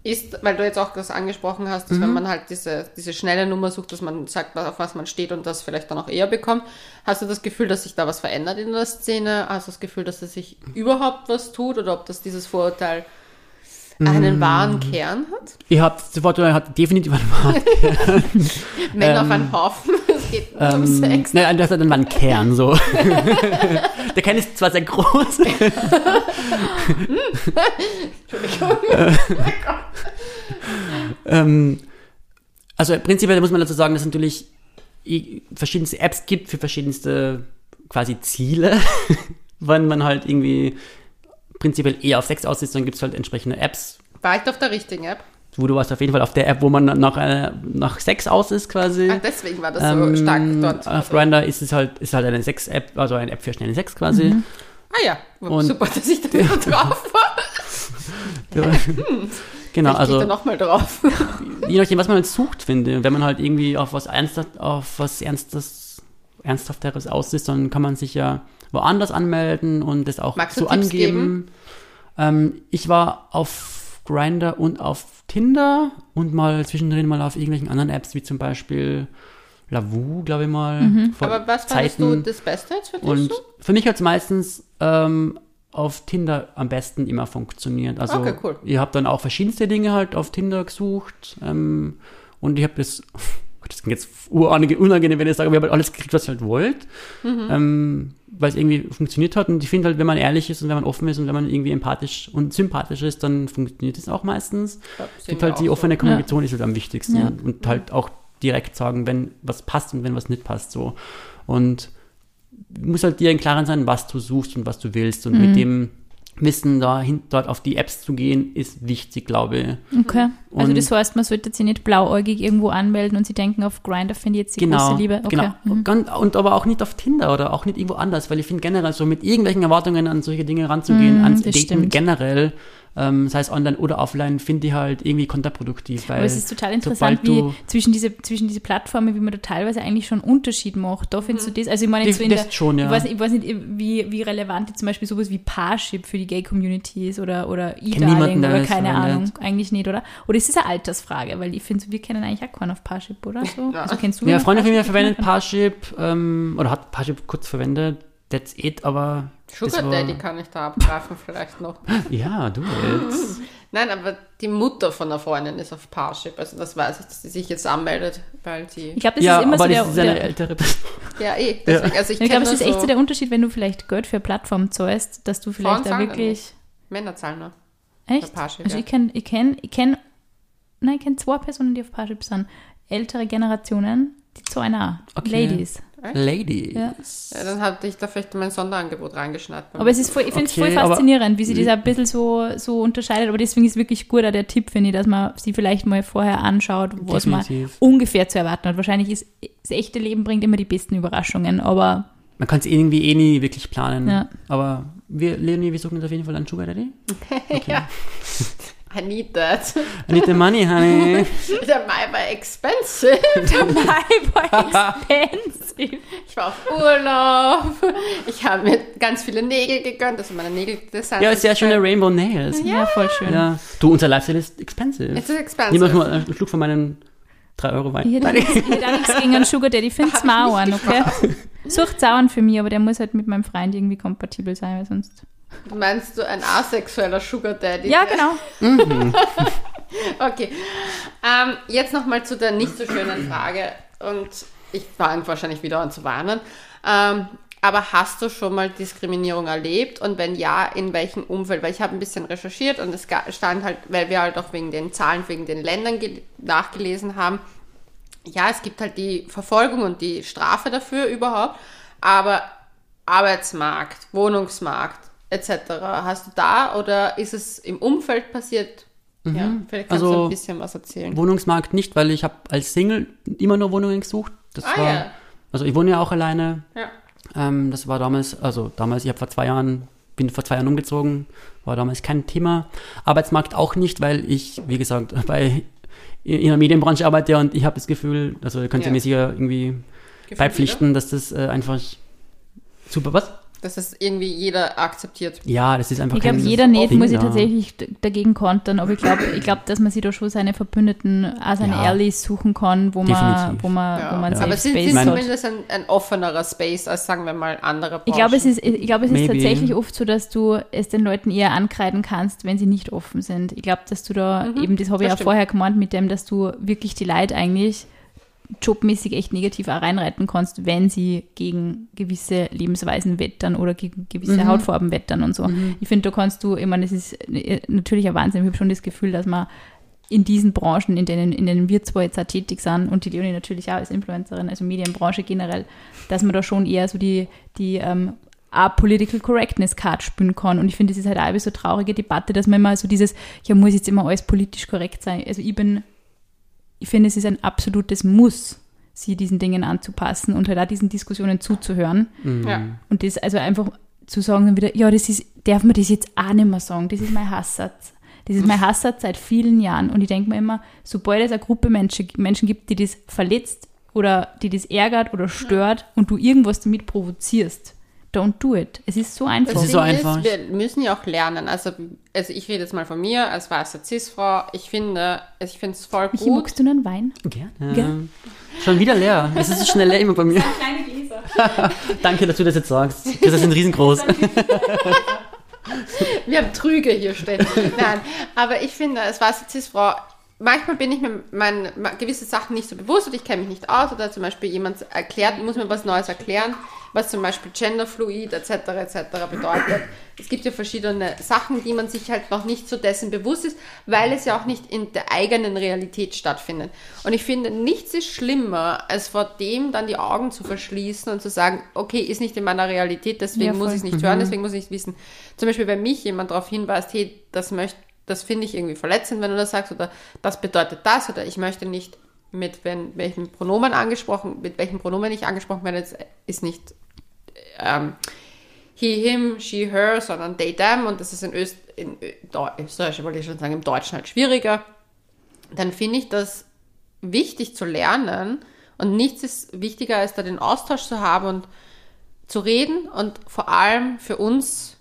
Ist, weil du jetzt auch das angesprochen hast, dass Mhm. wenn man halt diese, diese schnelle Nummer sucht, dass man sagt, auf was man steht und das vielleicht dann auch eher bekommt, hast du das Gefühl, dass sich da was verändert in der Szene? Hast du das Gefühl, dass es sich überhaupt was tut oder ob das dieses Vorurteil einen Mm. wahren Kern hat? Ihr habt sofort hat definitiv einen Markt. *laughs* Männer auf einen Haufen, *laughs* es geht nur um Ähm, Sex. nein, das hat dann einen Kern so. *laughs* Der Kern ist zwar sehr groß, ähm, also prinzipiell muss man dazu sagen, dass es natürlich verschiedenste Apps gibt für verschiedenste quasi Ziele. Wenn man halt irgendwie prinzipiell eher auf Sex aus ist, dann gibt es halt entsprechende Apps, War ich auf der richtigen App? wo du warst auf jeden Fall auf der App, wo man nach, äh, nach Sex aus ist quasi. Ah, deswegen war das so Ähm, stark dort. Auf Grindr ist es halt, ist halt eine Sex-App, also eine App für schnelle Sex quasi. Ah ja, Und- super, dass ich da *laughs* drauf war. Ja. genau, Vielleicht gehe ich also nochmal drauf. *laughs* je nachdem, was man jetzt sucht, finde. Wenn man halt irgendwie auf was Ernstes, auf was Ernstes, Ernsthafteres aus ist, dann kann man sich ja woanders anmelden und das auch Magst so angeben. Ähm, ich war auf Grinder und auf Tinder und mal zwischendrin mal auf irgendwelchen anderen Apps, wie zum Beispiel Lavu, glaube ich mal. Mhm. vor Aber was fandest du das Beste jetzt für dich? Und so? für mich hat es meistens ähm, auf Tinder am besten immer funktioniert. Also Okay, cool. ihr habt dann auch verschiedenste Dinge halt auf Tinder gesucht ähm, und ich habe das, das klingt jetzt unangenehm, wenn ich sage, aber ich habe halt alles gekriegt, was ihr halt wollt, Mhm. ähm, weil es irgendwie funktioniert hat. Und ich finde halt, wenn man ehrlich ist und wenn man offen ist und wenn man irgendwie empathisch und sympathisch ist, dann funktioniert es auch meistens. Ja, Ich finde wir halt die auch offene Kommunikation ist halt am wichtigsten Ja. und, und halt auch direkt sagen, wenn was passt und wenn was nicht passt so. Und muss halt dir im Klaren sein, was du suchst und was du willst. Und Mhm. mit dem Wissen dahin, dort auf die Apps zu gehen, ist wichtig, glaube ich. Okay. Also Und- das heißt, man sollte sich nicht blauäugig irgendwo anmelden und sie denken, auf Grinder finde ich jetzt die Genau, große Liebe. Okay. genau. Mhm. Und aber auch nicht auf Tinder oder auch nicht irgendwo anders, weil ich finde generell so mit irgendwelchen Erwartungen an solche Dinge ranzugehen, Mhm, ans Daten stimmt. generell, ähm, sei es online oder offline, finde ich halt irgendwie kontraproduktiv. Weil Aber es ist total interessant, wie zwischen diese, zwischen diese Plattformen, wie man da teilweise eigentlich schon Unterschied macht. Da findest du das, also ich meine jetzt so in der, schon, ja. ich, weiß, ich weiß nicht, wie, wie relevant jetzt zum Beispiel sowas wie Parship für die Gay-Community ist oder, oder E-Darling der oder keine. Ahnung, eigentlich nicht, oder? Oder ist es eine Altersfrage, weil ich finde, wir kennen eigentlich auch keinen auf Parship, oder? So? Ja. Also kennst du Ja, Freunde von mir Parship? verwendet Parship ähm, oder hat Parship kurz verwendet. That's it, aber. Sugar war- Daddy kann ich da abgreifen vielleicht noch. *laughs* Ja, du jetzt. *laughs* Nein, aber die Mutter von einer Freundin ist auf Parship. Also das weiß ich, dass sie sich jetzt anmeldet, weil sie... Ich glaube, das ja, ist immer aber so der, das ist eine der ältere *laughs* Person. Ja, eh. Deswegen, also ich, ich glaube, es ist echt so so der Unterschied, wenn du vielleicht Geld für eine Plattform zahlst, dass du vielleicht da wirklich. Männer zahlen nur. Echt? Parship, also ja. ich kenne, ich kenne, ich kenne, nein, ich kenne zwei Personen, die auf Parship sind. Ältere Generationen, die zahlen auch. Okay. Ladies. Ladies. Ja. Ja, dann hatte ich da vielleicht mein Sonderangebot reingeschnitten. Aber es ist voll, ich finde es Okay, voll faszinierend, wie sie das ein bisschen so, so unterscheidet. Aber deswegen ist wirklich gut auch der Tipp, finde ich, dass man sie vielleicht mal vorher anschaut, was Definitiv. man ungefähr zu erwarten hat. Wahrscheinlich ist das echte Leben bringt immer die besten Überraschungen, aber Man kann es irgendwie eh nie wirklich planen. Ja. Aber wir, Leonie, wir suchen uns auf jeden Fall einen Sugar Daddy. *laughs* ja. *laughs* I need that. I need the money, honey. Der Mai war expensive. war expensive. Ich war auf Urlaub. Ich habe mir ganz viele Nägel gegönnt. Also meine Nägel designt. ja, sehr schöne Rainbow Nails. Ja, voll schön. Ja. Du, unser Lifestyle ist expensive. Es ist Nimm expensive. doch mal einen Schluck von meinen 3 Euro Wein. Ich hätte nichts gegen einen Sugar Daddy. Mal an, okay? Sucht Sauern für mich, aber der muss halt mit meinem Freund irgendwie kompatibel sein, weil sonst. Meinst du ein asexueller Sugar Daddy? Ja, genau. *laughs* Okay. Ähm, jetzt nochmal zu der nicht so schönen Frage. Und ich fange wahrscheinlich wieder an zu warnen. Ähm, aber hast du schon mal Diskriminierung erlebt? Und wenn ja, in welchem Umfeld? Weil ich habe ein bisschen recherchiert und es stand halt, weil wir halt auch wegen den Zahlen, wegen den Ländern ge- nachgelesen haben. Ja, es gibt halt die Verfolgung und die Strafe dafür überhaupt. Aber Arbeitsmarkt, Wohnungsmarkt etc. Hast du da oder ist es im Umfeld passiert? Ja, vielleicht kannst du Also, ein bisschen was erzählen. Wohnungsmarkt nicht, weil ich habe als Single immer nur Wohnungen gesucht. Das Ah, war, ja. Also ich wohne ja auch alleine. Ja. Ähm, das war damals, also damals, ich habe vor zwei Jahren, bin vor zwei Jahren umgezogen, war damals kein Thema. Arbeitsmarkt auch nicht, weil ich, wie gesagt, *laughs* bei in der Medienbranche arbeite und ich habe das Gefühl, also ihr könnt Ja. ihr mir sicher irgendwie beipflichten, dass das äh, einfach super was? Dass das irgendwie jeder akzeptiert. Ja, das ist einfach Ich glaube, jeder nicht Ding muss ich da. tatsächlich dagegen kontern, aber ich glaube, ich glaub, dass man sich da schon seine Verbündeten, auch seine Ja. Allies suchen kann, wo man, Definitiv. wo man, Ja. wo man Ja. Aber es ist, zumindest ein, ein offenerer Space als, sagen wir mal, andere Branchen. Ich glaube, es ist, ich glaube, es ist Maybe. tatsächlich oft so, dass du es den Leuten eher ankreiden kannst, wenn sie nicht offen sind. Ich glaube, dass du da eben, das habe ich ja stimmt. vorher gemeint mit dem, dass du wirklich die Leute eigentlich jobmäßig echt negativ auch reinreiten kannst, wenn sie gegen gewisse Lebensweisen wettern oder gegen gewisse Hautfarben wettern und so. Ich finde, da kannst du, ich meine, es ist äh, natürlich ein Wahnsinn. Ich habe schon das Gefühl, dass man in diesen Branchen, in denen, in denen wir zwar jetzt auch tätig sind und die Leonie natürlich auch als Influencerin, also Medienbranche generell, dass man da schon eher so die, die ähm, auch Political Correctness Card spielen kann. Und ich finde, das ist halt auch eine so traurige Debatte, dass man immer so dieses, ja, muss jetzt immer alles politisch korrekt sein. Also ich bin, ich finde, es ist ein absolutes Muss, sie diesen Dingen anzupassen und halt auch diesen Diskussionen zuzuhören. Ja. Und das also einfach zu sagen dann wieder, ja, das ist, darf man das jetzt auch nicht mehr sagen, das ist mein Hasssatz. Das ist mein *laughs* Hasssatz seit vielen Jahren. Und ich denke mir immer, sobald es eine Gruppe Menschen, Menschen gibt, die das verletzt oder die das ärgert oder stört und du irgendwas damit provozierst, don't do it. Es ist so einfach. Es ist so einfach. Ist, wir müssen ja auch lernen. Also, also ich rede jetzt mal von mir als weiße Cis-Frau. Ich finde, ich finde es voll Michi, gut. magst du einen Wein? Gerne. Gell? Schon wieder leer. Es ist so schnell leer immer bei mir. *laughs* Kleine Gläser. *laughs* Danke, dass du das jetzt sagst. Das sind riesengroß. *laughs* Wir haben Trüge hier stehen. Nein, aber ich finde, als weiße Cis-Frau, manchmal bin ich mir mein, gewisse Sachen nicht so bewusst oder ich kenne mich nicht aus oder zum Beispiel jemand erklärt, muss mir was Neues erklären, was zum Beispiel Genderfluid etc. etc. bedeutet. Es gibt ja verschiedene Sachen, die man sich halt noch nicht so dessen bewusst ist, weil es ja auch nicht in der eigenen Realität stattfindet. Und ich finde, nichts ist schlimmer, als vor dem dann die Augen zu verschließen und zu sagen, okay, ist nicht in meiner Realität, deswegen Ja, muss ich es nicht hören, deswegen muss ich es wissen. Zum Beispiel, wenn mich jemand darauf hinweist, hey, das möchte das finde ich irgendwie verletzend, wenn du das sagst, oder das bedeutet das, oder ich möchte nicht mit wenn, welchen Pronomen angesprochen, mit welchen Pronomen ich angesprochen werde, ist nicht ähm, he, him, she, her, sondern they, them, und das ist in, Öst, in Österreich, wollte ich schon sagen, im Deutschen halt schwieriger, dann finde ich das wichtig zu lernen und nichts ist wichtiger, als da den Austausch zu haben und zu reden und vor allem für uns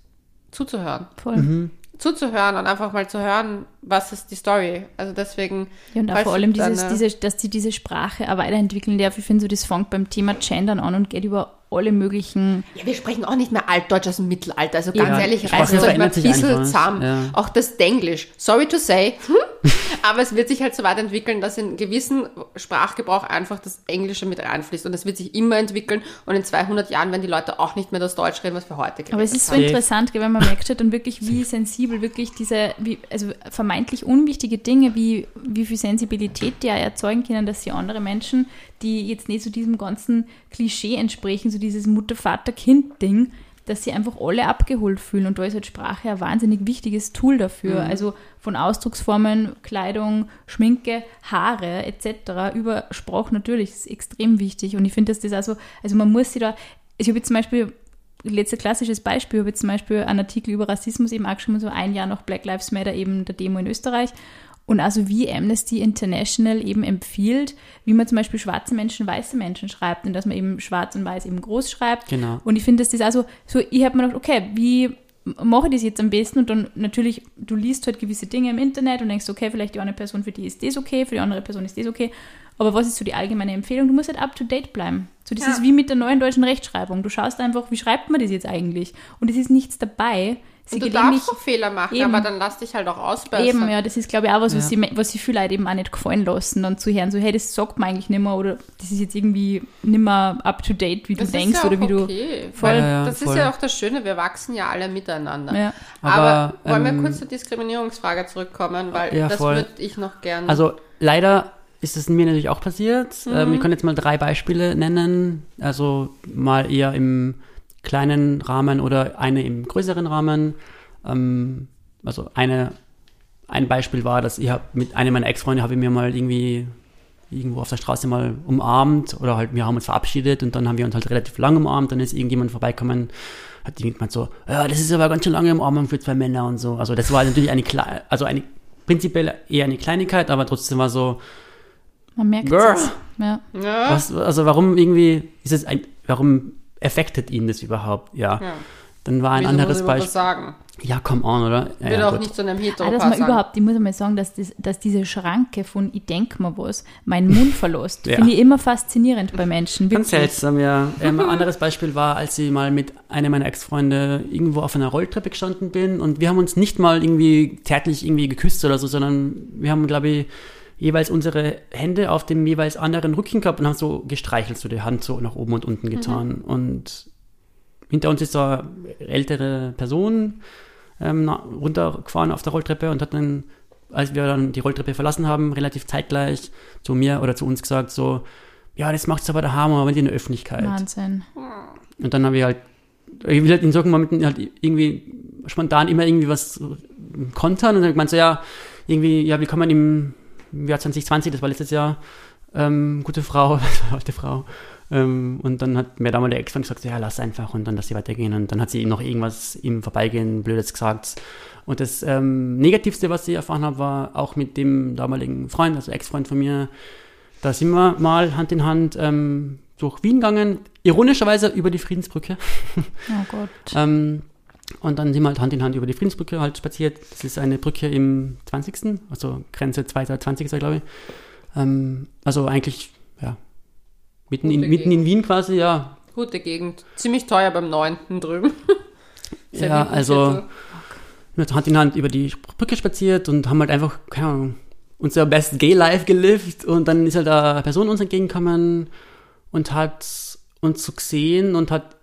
zuzuhören Voll. zuzuhören und einfach mal zu hören, was ist die Story. Also deswegen. Ja, und auch vor allem dieses, deine- diese, dass sie diese Sprache auch weiterentwickeln darf. Ich finde so, das fängt beim Thema Gendern an und geht über alle möglichen Ja, wir sprechen auch nicht mehr Altdeutsch aus dem Mittelalter. Also ganz Ja, ehrlich, reißt euch mal ein bisschen zusammen. ja. Auch das Denglisch. Sorry to say. *laughs* Aber es wird sich halt so weit entwickeln, dass in gewissen Sprachgebrauch einfach das Englische mit reinfließt. Und es wird sich immer entwickeln. Und in 200 Jahren werden die Leute auch nicht mehr das Deutsch reden, was wir heute Aber es ist so haben. interessant, wenn man merkt halt dann wirklich, wie sensibel wirklich diese, wie, also vermeintlich unwichtige Dinge, wie, wie viel Sensibilität die erzeugen können, dass sie andere Menschen, die jetzt nicht so diesem ganzen Klischee entsprechen, so dieses Mutter-Vater-Kind-Ding, dass sie einfach alle abgeholt fühlen. Und da ist halt Sprache ein wahnsinnig wichtiges Tool dafür. Also von Ausdrucksformen, Kleidung, Schminke, Haare etc. über Sprache natürlich ist extrem wichtig. Und ich finde, dass das also, also man muss sich da, ich habe jetzt zum Beispiel letztes klassisches Beispiel, ich habe jetzt zum Beispiel einen Artikel über Rassismus eben auch geschrieben, so ein Jahr nach Black Lives Matter eben der Demo in Österreich. Und also wie Amnesty International eben empfiehlt, wie man zum Beispiel schwarze Menschen, weiße Menschen schreibt und dass man eben schwarz und weiß eben groß schreibt. Genau. Und ich finde, dass das also so, ich habe mir gedacht, okay, wie mache ich das jetzt am besten? Und dann natürlich, du liest halt gewisse Dinge im Internet und denkst, okay, vielleicht die eine Person, für die ist das okay, für die andere Person ist das okay. Aber was ist so die allgemeine Empfehlung? Du musst halt up to date bleiben. So, das Ja. ist wie mit der neuen deutschen Rechtschreibung. Du schaust einfach, wie schreibt man das jetzt eigentlich? Und es ist nichts dabei. Sie Und du darfst auch Fehler machen, Eben. aber dann lass dich halt auch ausbessern. Eben, ja, das ist, glaube ich, auch was, was, Ja. sie, was sie viele Leute eben auch nicht gefallen lassen, dann zu hören, so, hey, das sagt man eigentlich nicht mehr oder das ist jetzt irgendwie nicht mehr up to date, wie du Das ist denkst ja oder wie du. okay. Voll. Ja, ja, das voll. ist ja auch das Schöne, wir wachsen ja alle miteinander. Ja. Aber, Aber, wollen wir ähm, kurz zur Diskriminierungsfrage zurückkommen, weil Ja, das würde ich noch gern. Also leider ist es mir natürlich auch passiert. Mhm. Ähm, ich kann jetzt mal drei Beispiele nennen. Also mal eher im kleinen Rahmen oder eine im größeren Rahmen. Ähm, also eine, ein Beispiel war, dass ich hab mit einem meiner Ex-Freunde habe ich mir mal irgendwie irgendwo auf der Straße mal umarmt oder halt wir haben uns verabschiedet und dann haben wir uns halt relativ lang umarmt. Dann ist irgendjemand vorbeikommen, hat irgendjemand so, ja, das ist aber ganz schön lange Umarmung für zwei Männer und so. Also das war natürlich eine, also eine prinzipiell eher eine Kleinigkeit, aber trotzdem war so, Man merkt es. Ja. ja, was, also warum irgendwie ist es ein, warum affectet ihn das überhaupt? Ja. ja. Dann war ein Wieso anderes Beispiel. sagen? Ja, come on, oder? Ja, Würde ja, auch gut. nicht zu einem Ah, Heteropaar dass man sagen. überhaupt, ich muss einmal sagen, dass, das, dass diese Schranke von ich denk mir was, meinen Mund verlässt, *laughs* Ja. finde ich immer faszinierend bei Menschen. Ganz seltsam, ja. *laughs* Ähm, ein anderes Beispiel war, als ich mal mit einem meiner Ex-Freunde irgendwo auf einer Rolltreppe gestanden bin und wir haben uns nicht mal irgendwie zärtlich irgendwie geküsst oder so, sondern wir haben, glaube ich, jeweils unsere Hände auf dem jeweils anderen Rücken gehabt und haben so gestreichelt, so die Hand so nach oben und unten getan. Und hinter uns ist so eine ältere Person ähm, runtergefahren auf der Rolltreppe und hat dann, als wir dann die Rolltreppe verlassen haben, relativ zeitgleich zu mir oder zu uns gesagt, so, ja, das macht's aber daheim, aber nicht in der Öffentlichkeit. Wahnsinn. Und dann habe ich halt, ich will halt in solchen Momenten halt irgendwie spontan immer irgendwie was kontern und dann gemeint so, ja, irgendwie, ja, willkommen im Jahr 2020, das war letztes Jahr, ähm, gute Frau, *laughs* alte Frau. Ähm, und dann hat mir damals der Ex-Freund gesagt, ja, lass einfach und dann lass sie weitergehen. Und dann hat sie noch irgendwas im Vorbeigehen Blödes gesagt. Und das ähm, Negativste, was ich erfahren habe, war auch mit dem damaligen Freund, also Ex-Freund von mir, da sind wir mal Hand in Hand ähm, durch Wien gegangen, ironischerweise über die Friedensbrücke. *laughs* Oh Gott. Und dann sind wir halt Hand in Hand über die Friedensbrücke halt spaziert. Das ist eine Brücke im 20., also Grenze 2020 glaube ich. Ähm, also eigentlich, ja, mitten in, mitten in Wien quasi, ja. Gute Gegend. Ziemlich teuer beim 9. *laughs* drüben. Sehr Ja, also mit Hand in Hand über die Brücke spaziert und haben halt einfach, keine Ahnung, unser Best Gay Life gelebt und dann ist halt eine Person uns entgegengekommen und hat uns so gesehen und hat,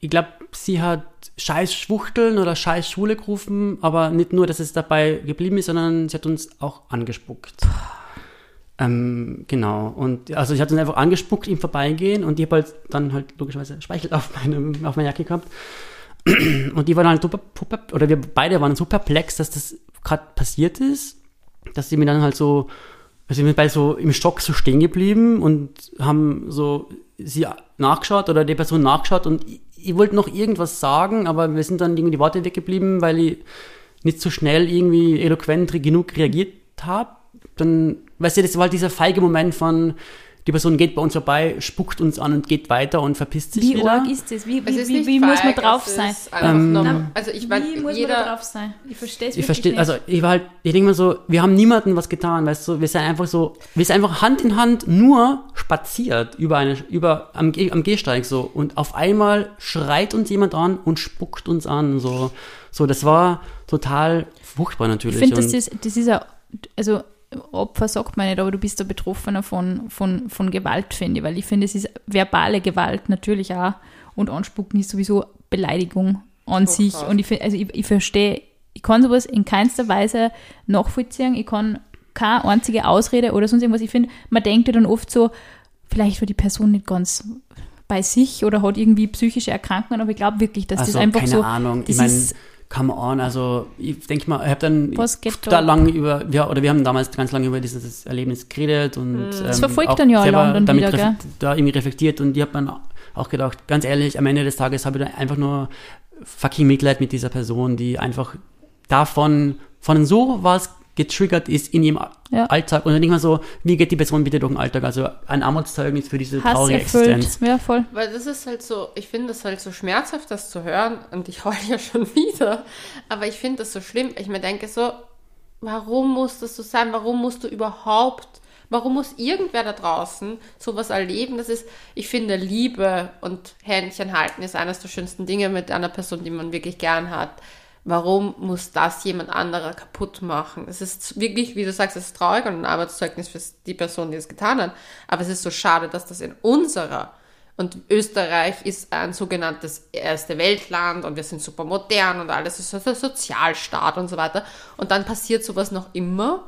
ich glaube, sie hat scheiß Schwuchteln oder scheiß Schwule gerufen, aber nicht nur, dass es dabei geblieben ist, sondern sie hat uns auch angespuckt. Ähm, genau. Und also sie hat uns einfach angespuckt im Vorbeigehen und ich habe halt dann halt logischerweise Speichel auf, meinem, auf meiner Jacke gehabt. *clears throat* Und die waren halt super, oder wir beide waren so perplex, dass das gerade passiert ist, dass sie mir dann halt so, also wir sind beide so im Stock so stehen geblieben und haben so sie nachgeschaut oder die Person nachgeschaut und ich, wollte noch irgendwas sagen, aber wir sind dann irgendwie die Worte weggeblieben, weil ich nicht so schnell irgendwie eloquent genug reagiert habe. Dann, weißt du, das war halt dieser feige Moment von, die Person geht bei uns vorbei, spuckt uns an und geht weiter und verpisst sich Wie wieder. arg ist das? Wie, Es wie, ist wie, wie muss man feig, drauf es sein? Ähm, normal. also ich meine, wie muss man da jeder, drauf sein? Ich verstehe es Ich verstehe, nicht. also ich war halt, ich denke mal so, wir haben niemandem was getan, weißt du, wir sind einfach so, wir sind einfach Hand in Hand nur spaziert über eine, über, am, am Gehsteig so und auf einmal schreit uns jemand an und spuckt uns an, so, so, das war total furchtbar natürlich. Ich finde, das ist, das ist ein, also Opfer sagt man nicht, aber du bist der Betroffener von, von, von Gewalt, finde ich, weil ich finde, es ist verbale Gewalt natürlich auch und Anspucken ist sowieso Beleidigung an So sich. krass. und ich, find- also ich, ich verstehe, ich kann sowas in keinster Weise nachvollziehen, ich kann keine einzige Ausrede oder sonst irgendwas, ich finde, man denkt ja dann oft so, vielleicht war die Person nicht ganz bei sich oder hat irgendwie psychische Erkrankungen, aber ich glaube wirklich, dass also, das einfach keine so, Ahnung, das ich meine, ist- come on, also ich denke mal, ich habe dann da da? lang über, ja, oder wir haben damals ganz lange über dieses Erlebnis geredet und Das ähm, verfolgt auch dann ja selber dann damit wieder, da irgendwie reflektiert und ich habe dann auch gedacht, ganz ehrlich, am Ende des Tages habe ich dann einfach nur fucking Mitleid mit dieser Person, die einfach davon, von so was getriggert ist in ihrem Ja. Alltag und dann ich mal so, wie geht die Person bitte durch den Alltag? Also ein Armutszeugnis für diese Hass traurige erfüllt. Existenz. Ja, voll. Weil das ist halt so, ich finde das halt so schmerzhaft, das zu hören und ich heule ja schon *laughs* wieder. Aber ich finde das so schlimm. Ich mir denke so, warum muss das so sein? Warum musst du überhaupt, warum muss irgendwer da draußen sowas erleben? Das ist, ich finde, Liebe und Händchen halten ist eines der schönsten Dinge mit einer Person, die man wirklich gern hat. Warum muss das jemand anderer kaputt machen? Es ist wirklich, wie du sagst, es ist traurig und ein Arbeitszeugnis für die Person, die es getan hat. Aber es ist so schade, dass das in unserer und Österreich ist ein sogenanntes erste Weltland und wir sind super modern und alles ist so ein Sozialstaat und so weiter. Und dann passiert sowas noch immer.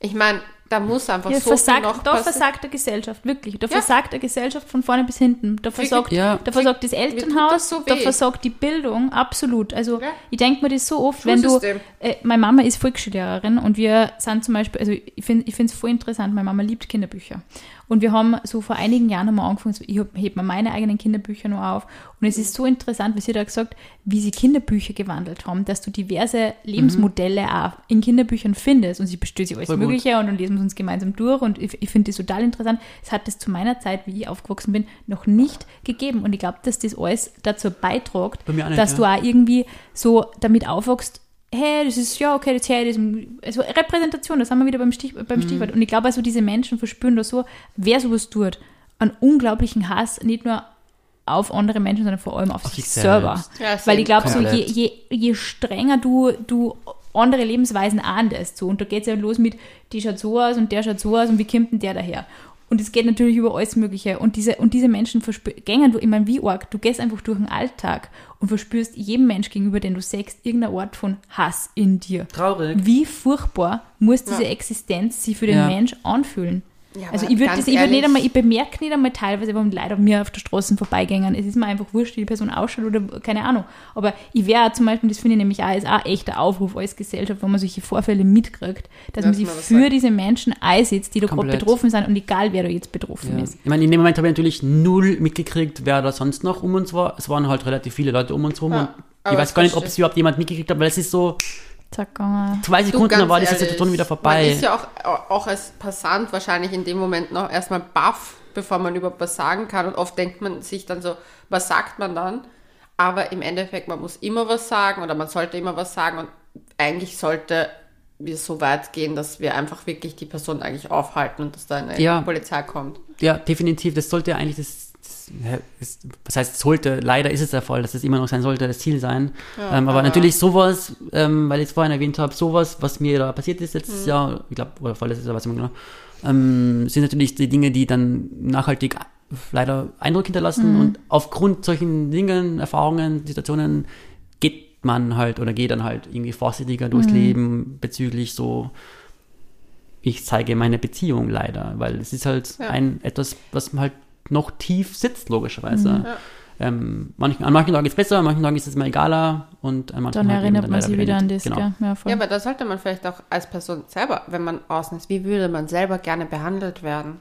Ich meine, da muss einfach Ja, so viel versagt, noch da passieren. versagt der Gesellschaft, wirklich. Da Ja. versagt der Gesellschaft von vorne bis hinten. Da versagt, Ja. da versagt das Elternhaus, das so da versagt die Bildung, absolut. Also Ja. ich denke mir das so oft, wenn du, äh, meine Mama ist Volksschullehrerin und wir sind zum Beispiel, also ich finde es voll interessant, meine Mama liebt Kinderbücher. Und wir haben so vor einigen Jahren wir angefangen, ich hab- heb mir meine eigenen Kinderbücher noch auf. Und es ist so interessant, wie sie da gesagt, wie sie Kinderbücher gewandelt haben, dass du diverse Lebensmodelle auch in Kinderbüchern findest. Und sie bestößt sich alles Voll gut. Mögliche und dann lesen wir uns gemeinsam durch. Und ich, ich finde das total interessant. Es hat das zu meiner Zeit, wie ich aufgewachsen bin, noch nicht gegeben. Und ich glaube, dass das alles dazu beiträgt, nicht, dass ja. du auch irgendwie so damit aufwachst, hey, das ist, ja, okay, das her, das also Repräsentation, das haben wir wieder beim, Stich, beim Mhm. Stichwort. Und ich glaube, also diese Menschen verspüren da so, wer sowas tut, einen unglaublichen Hass, nicht nur auf andere Menschen, sondern vor allem auf, Auf sich selber. selbst. Ja, Weil ich glaube, so je, je, je strenger du, du andere Lebensweisen ahndest, so, und da geht es ja los mit, die schaut so aus und der schaut so aus und wie kommt denn der daher? Und es geht natürlich über alles Mögliche. Und diese, und diese Menschen gängen du, ich meine, wie arg, du gehst einfach durch den Alltag und verspürst jedem Mensch gegenüber, den du siehst, irgendeine Art von Hass in dir. Traurig. Wie furchtbar muss diese Ja. Existenz sich für den Ja. Mensch anfühlen? Ja, also ich würde ganz das, ich würde nicht einmal, ich bemerke nicht einmal teilweise, warum Leute mir auf der Straße vorbeigängen. Es ist mir einfach wurscht, wie die Person ausschaut oder keine Ahnung. Aber ich wäre zum Beispiel, das finde ich nämlich auch, ist auch echt ein Aufruf als Gesellschaft, wenn man solche Vorfälle mitkriegt, dass man Dass sich man für sagt. diese Menschen einsetzt, die da gerade betroffen sind und egal wer da jetzt betroffen Ja. ist. Ich meine, in dem Moment habe ich natürlich null mitgekriegt, wer da sonst noch um uns war. Es waren halt relativ viele Leute um uns rum Ja, und aber ich weiß gar nicht, ob es überhaupt jemand mitgekriegt hat, weil es ist so Zack, äh, zwei Du, Sekunden, dann war diese ehrlich, Situation wieder Man vorbei. ist ja auch, auch als Passant wahrscheinlich in dem Moment noch erstmal baff, bevor man überhaupt was sagen kann. Und oft denkt man sich dann so, was sagt man dann? Aber im Endeffekt, man muss immer was sagen oder man sollte immer was sagen und eigentlich sollte wir so weit gehen, dass wir einfach wirklich die Person eigentlich aufhalten und dass da eine Ja. Polizei kommt. Ja, definitiv. Das sollte eigentlich das, das ja, ist, was heißt sollte, leider ist es der Fall, dass es immer noch sein sollte, das Ziel sein. ähm, aber, aber- natürlich sowas, ähm, weil ich es vorhin erwähnt habe, sowas, was mir da passiert ist letztes Jahr, ich glaube, oder vorletztes Jahr, weiß ich nicht genau, ähm, sind natürlich die Dinge, die dann nachhaltig leider Eindruck hinterlassen und aufgrund solchen Dingen, Erfahrungen, Situationen geht man halt oder geht dann halt irgendwie vorsichtiger durchs Leben bezüglich so ich zeige meine Beziehung leider, weil es ist halt Ja. ein etwas, was halt noch tief sitzt, logischerweise. Ja. Ähm, manchen, an manchen Tagen ist es besser, an manchen Tagen ist es mal egaler und an manchen Dann halt eben erinnert man leider sich wieder an das, Genau. Ja. Ja, aber da sollte man vielleicht auch als Person selber, wenn man außen ist, wie würde man selber gerne behandelt werden?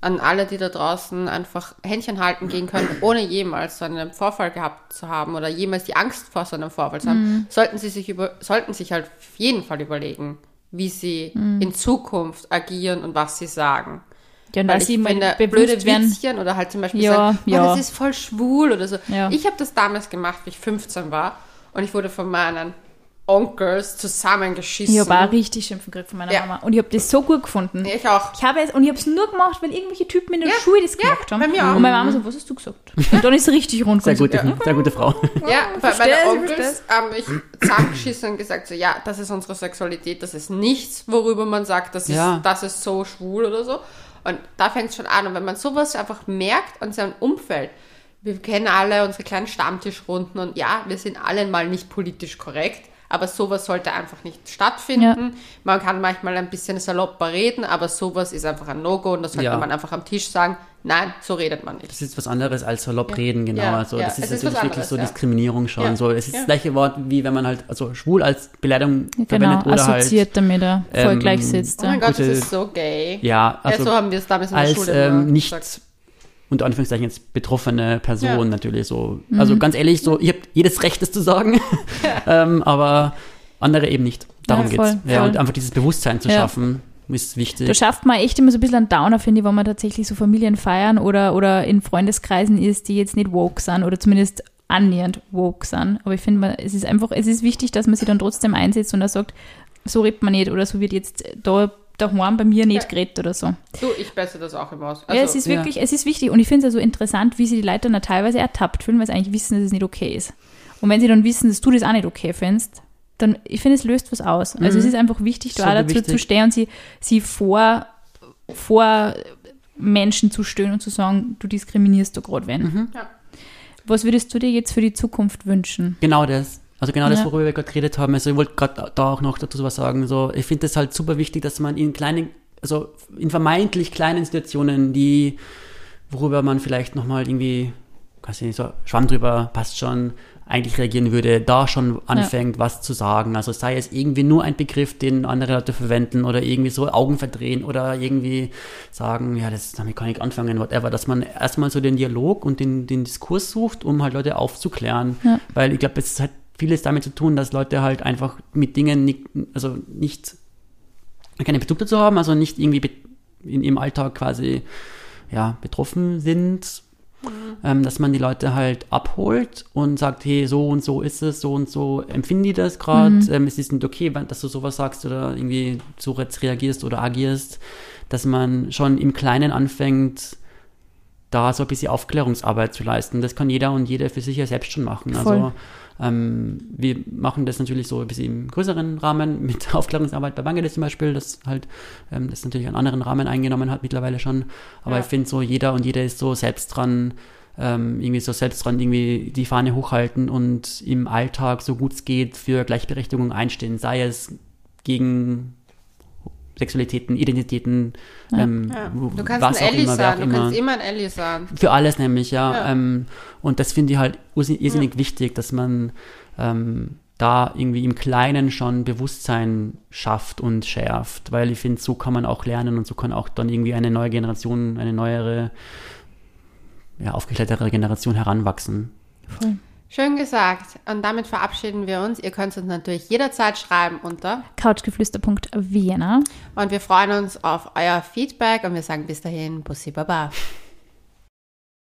An alle, die da draußen einfach Händchen halten gehen können, ohne jemals so einen Vorfall gehabt zu haben oder jemals die Angst vor so einem Vorfall zu haben, sollten sie sich über, sollten sich halt auf jeden Fall überlegen, wie sie in Zukunft agieren und was sie sagen. Ja, und Weil sie ich mal blöde werden. Witzchen oder halt zum Beispiel Ja, sagen, oh, ja. das ist voll schwul oder so. Ja. Ich habe das damals gemacht, wie ich 15 war und ich wurde von meinen Onkels zusammengeschissen. Ich habe auch richtig Schimpfen gekriegt von meiner Ja. Mama. Und ich habe das so gut gefunden. Ja, ich auch. Ich habe es, und ich habe es nur gemacht, weil irgendwelche Typen in der Ja, Schule das ja, gemacht haben. bei mir auch. Und meine Mama so, was hast du gesagt? Und dann ist es richtig rund. Sehr gute, sehr gute Frau. *laughs* Ja, weil versteh's, meine ich Onkels haben mich zusammengeschissen und gesagt so, ja, das ist unsere Sexualität, das ist nichts, worüber man sagt, das ist, Ja. das ist so schwul oder so. Und da fängt es schon an. Und wenn man sowas einfach merkt an seinem Umfeld, wir kennen alle unsere kleinen Stammtischrunden und ja, wir sind alle mal nicht politisch korrekt, aber sowas sollte einfach nicht stattfinden. Man kann manchmal ein bisschen salopper reden, aber sowas ist einfach ein No-Go und da sollte Ja. man einfach am Tisch sagen, nein, so redet man nicht. Das ist was anderes als salopp reden, genau. Ja, also ja, das ist ist natürlich was wirklich anderes, so ja. Diskriminierung schon. Ja. So, es ist Ja. das gleiche Wort, wie wenn man halt, also schwul als Beleidigung Genau, verwendet oder halt. assoziiert damit er voll ähm, gleichsetzt. Oh mein Ja. Gott, das ist so gay. Ja, also ja, so haben wir es damals in der als Schule ähm, nicht gesagt. Unter Anführungszeichen jetzt betroffene Person Ja. natürlich so. Also ganz ehrlich, so, ich habe jedes Recht, das zu sagen, *laughs* ähm, aber andere eben nicht. Darum Ja, geht's. voll, Ja, voll. und einfach dieses Bewusstsein zu Ja. schaffen, ist wichtig. Da schafft man echt immer so ein bisschen einen Downer, finde ich, wenn man tatsächlich so Familien feiern oder, oder in Freundeskreisen ist, die jetzt nicht woke sind oder zumindest annähernd woke sind. Aber ich finde, es ist einfach, es ist wichtig, dass man sich dann trotzdem einsetzt und da sagt, so redet man nicht oder so wird jetzt da daheim bei mir nicht Ja. geredet oder so. Du, ich besse das auch immer aus. ja, es ist ja. wirklich, es ist wichtig und ich finde es ja so interessant, wie sie die Leute dann teilweise ertappt fühlen, weil sie eigentlich wissen, dass es nicht okay ist. Und wenn sie dann wissen, dass du das auch nicht okay findest, dann, ich finde, es löst was aus. Also es ist einfach wichtig, da dazu wichtig. zu stehen und sie, sie vor, vor Menschen zu stehen und zu sagen, du diskriminierst da gerade wenn. Ja. Was würdest du dir jetzt für die Zukunft wünschen? Genau das. Also genau das, Ja. worüber wir gerade geredet haben. Also ich wollte gerade da auch noch dazu was sagen. So, ich finde es halt super wichtig, dass man in kleinen, also in vermeintlich kleinen Situationen, die, worüber man vielleicht nochmal irgendwie, weiß ich nicht, so Schwamm drüber, passt schon, eigentlich reagieren würde, da schon anfängt, was zu sagen. Also sei es irgendwie nur ein Begriff, den andere Leute verwenden oder irgendwie so Augen verdrehen oder irgendwie sagen, ja, das damit kann ich anfangen, whatever, dass man erstmal so den Dialog und den, den Diskurs sucht, um halt Leute aufzuklären. Ja. Weil ich glaube, es hat vieles damit zu tun, dass Leute halt einfach mit Dingen nicht, also nicht, keinen Bezug dazu haben, also nicht irgendwie in ihrem Alltag quasi, ja, betroffen sind, ähm, dass man die Leute halt abholt und sagt, hey, so und so ist es, so und so empfinden die das gerade, ähm, es ist nicht okay, dass du sowas sagst oder irgendwie so jetzt reagierst oder agierst, dass man schon im Kleinen anfängt, da so ein bisschen Aufklärungsarbeit zu leisten. Das kann jeder und jede für sich ja selbst schon machen. Voll. Also ähm, wir machen das natürlich so ein bisschen im größeren Rahmen *laughs* mit Aufklärungsarbeit bei Bangladesch zum Beispiel, das halt ähm, das natürlich einen anderen Rahmen eingenommen hat mittlerweile schon. Aber Ja. ich finde so, jeder und jede ist so selbst dran, ähm, irgendwie so selbst dran, irgendwie die Fahne hochhalten und im Alltag, so gut es geht, für Gleichberechtigung einstehen, sei es gegen Sexualitäten, Identitäten, ähm, Ja. Du kannst was ein auch Ellie immer, sein, du kannst immer ein Ellie sein. für alles nämlich, ja. Ja. Ähm, und das finde ich halt irrsinnig wichtig, dass man ähm, da irgendwie im Kleinen schon Bewusstsein schafft und schärft, weil ich finde, so kann man auch lernen und so kann auch dann irgendwie eine neue Generation, eine neuere, ja, aufgeklärtere Generation heranwachsen. Voll. Schön gesagt. Und damit verabschieden wir uns. Ihr könnt uns natürlich jederzeit schreiben unter. Couchgeflüster.vienna. Und wir freuen uns auf euer Feedback und wir sagen bis dahin, Bussi Baba.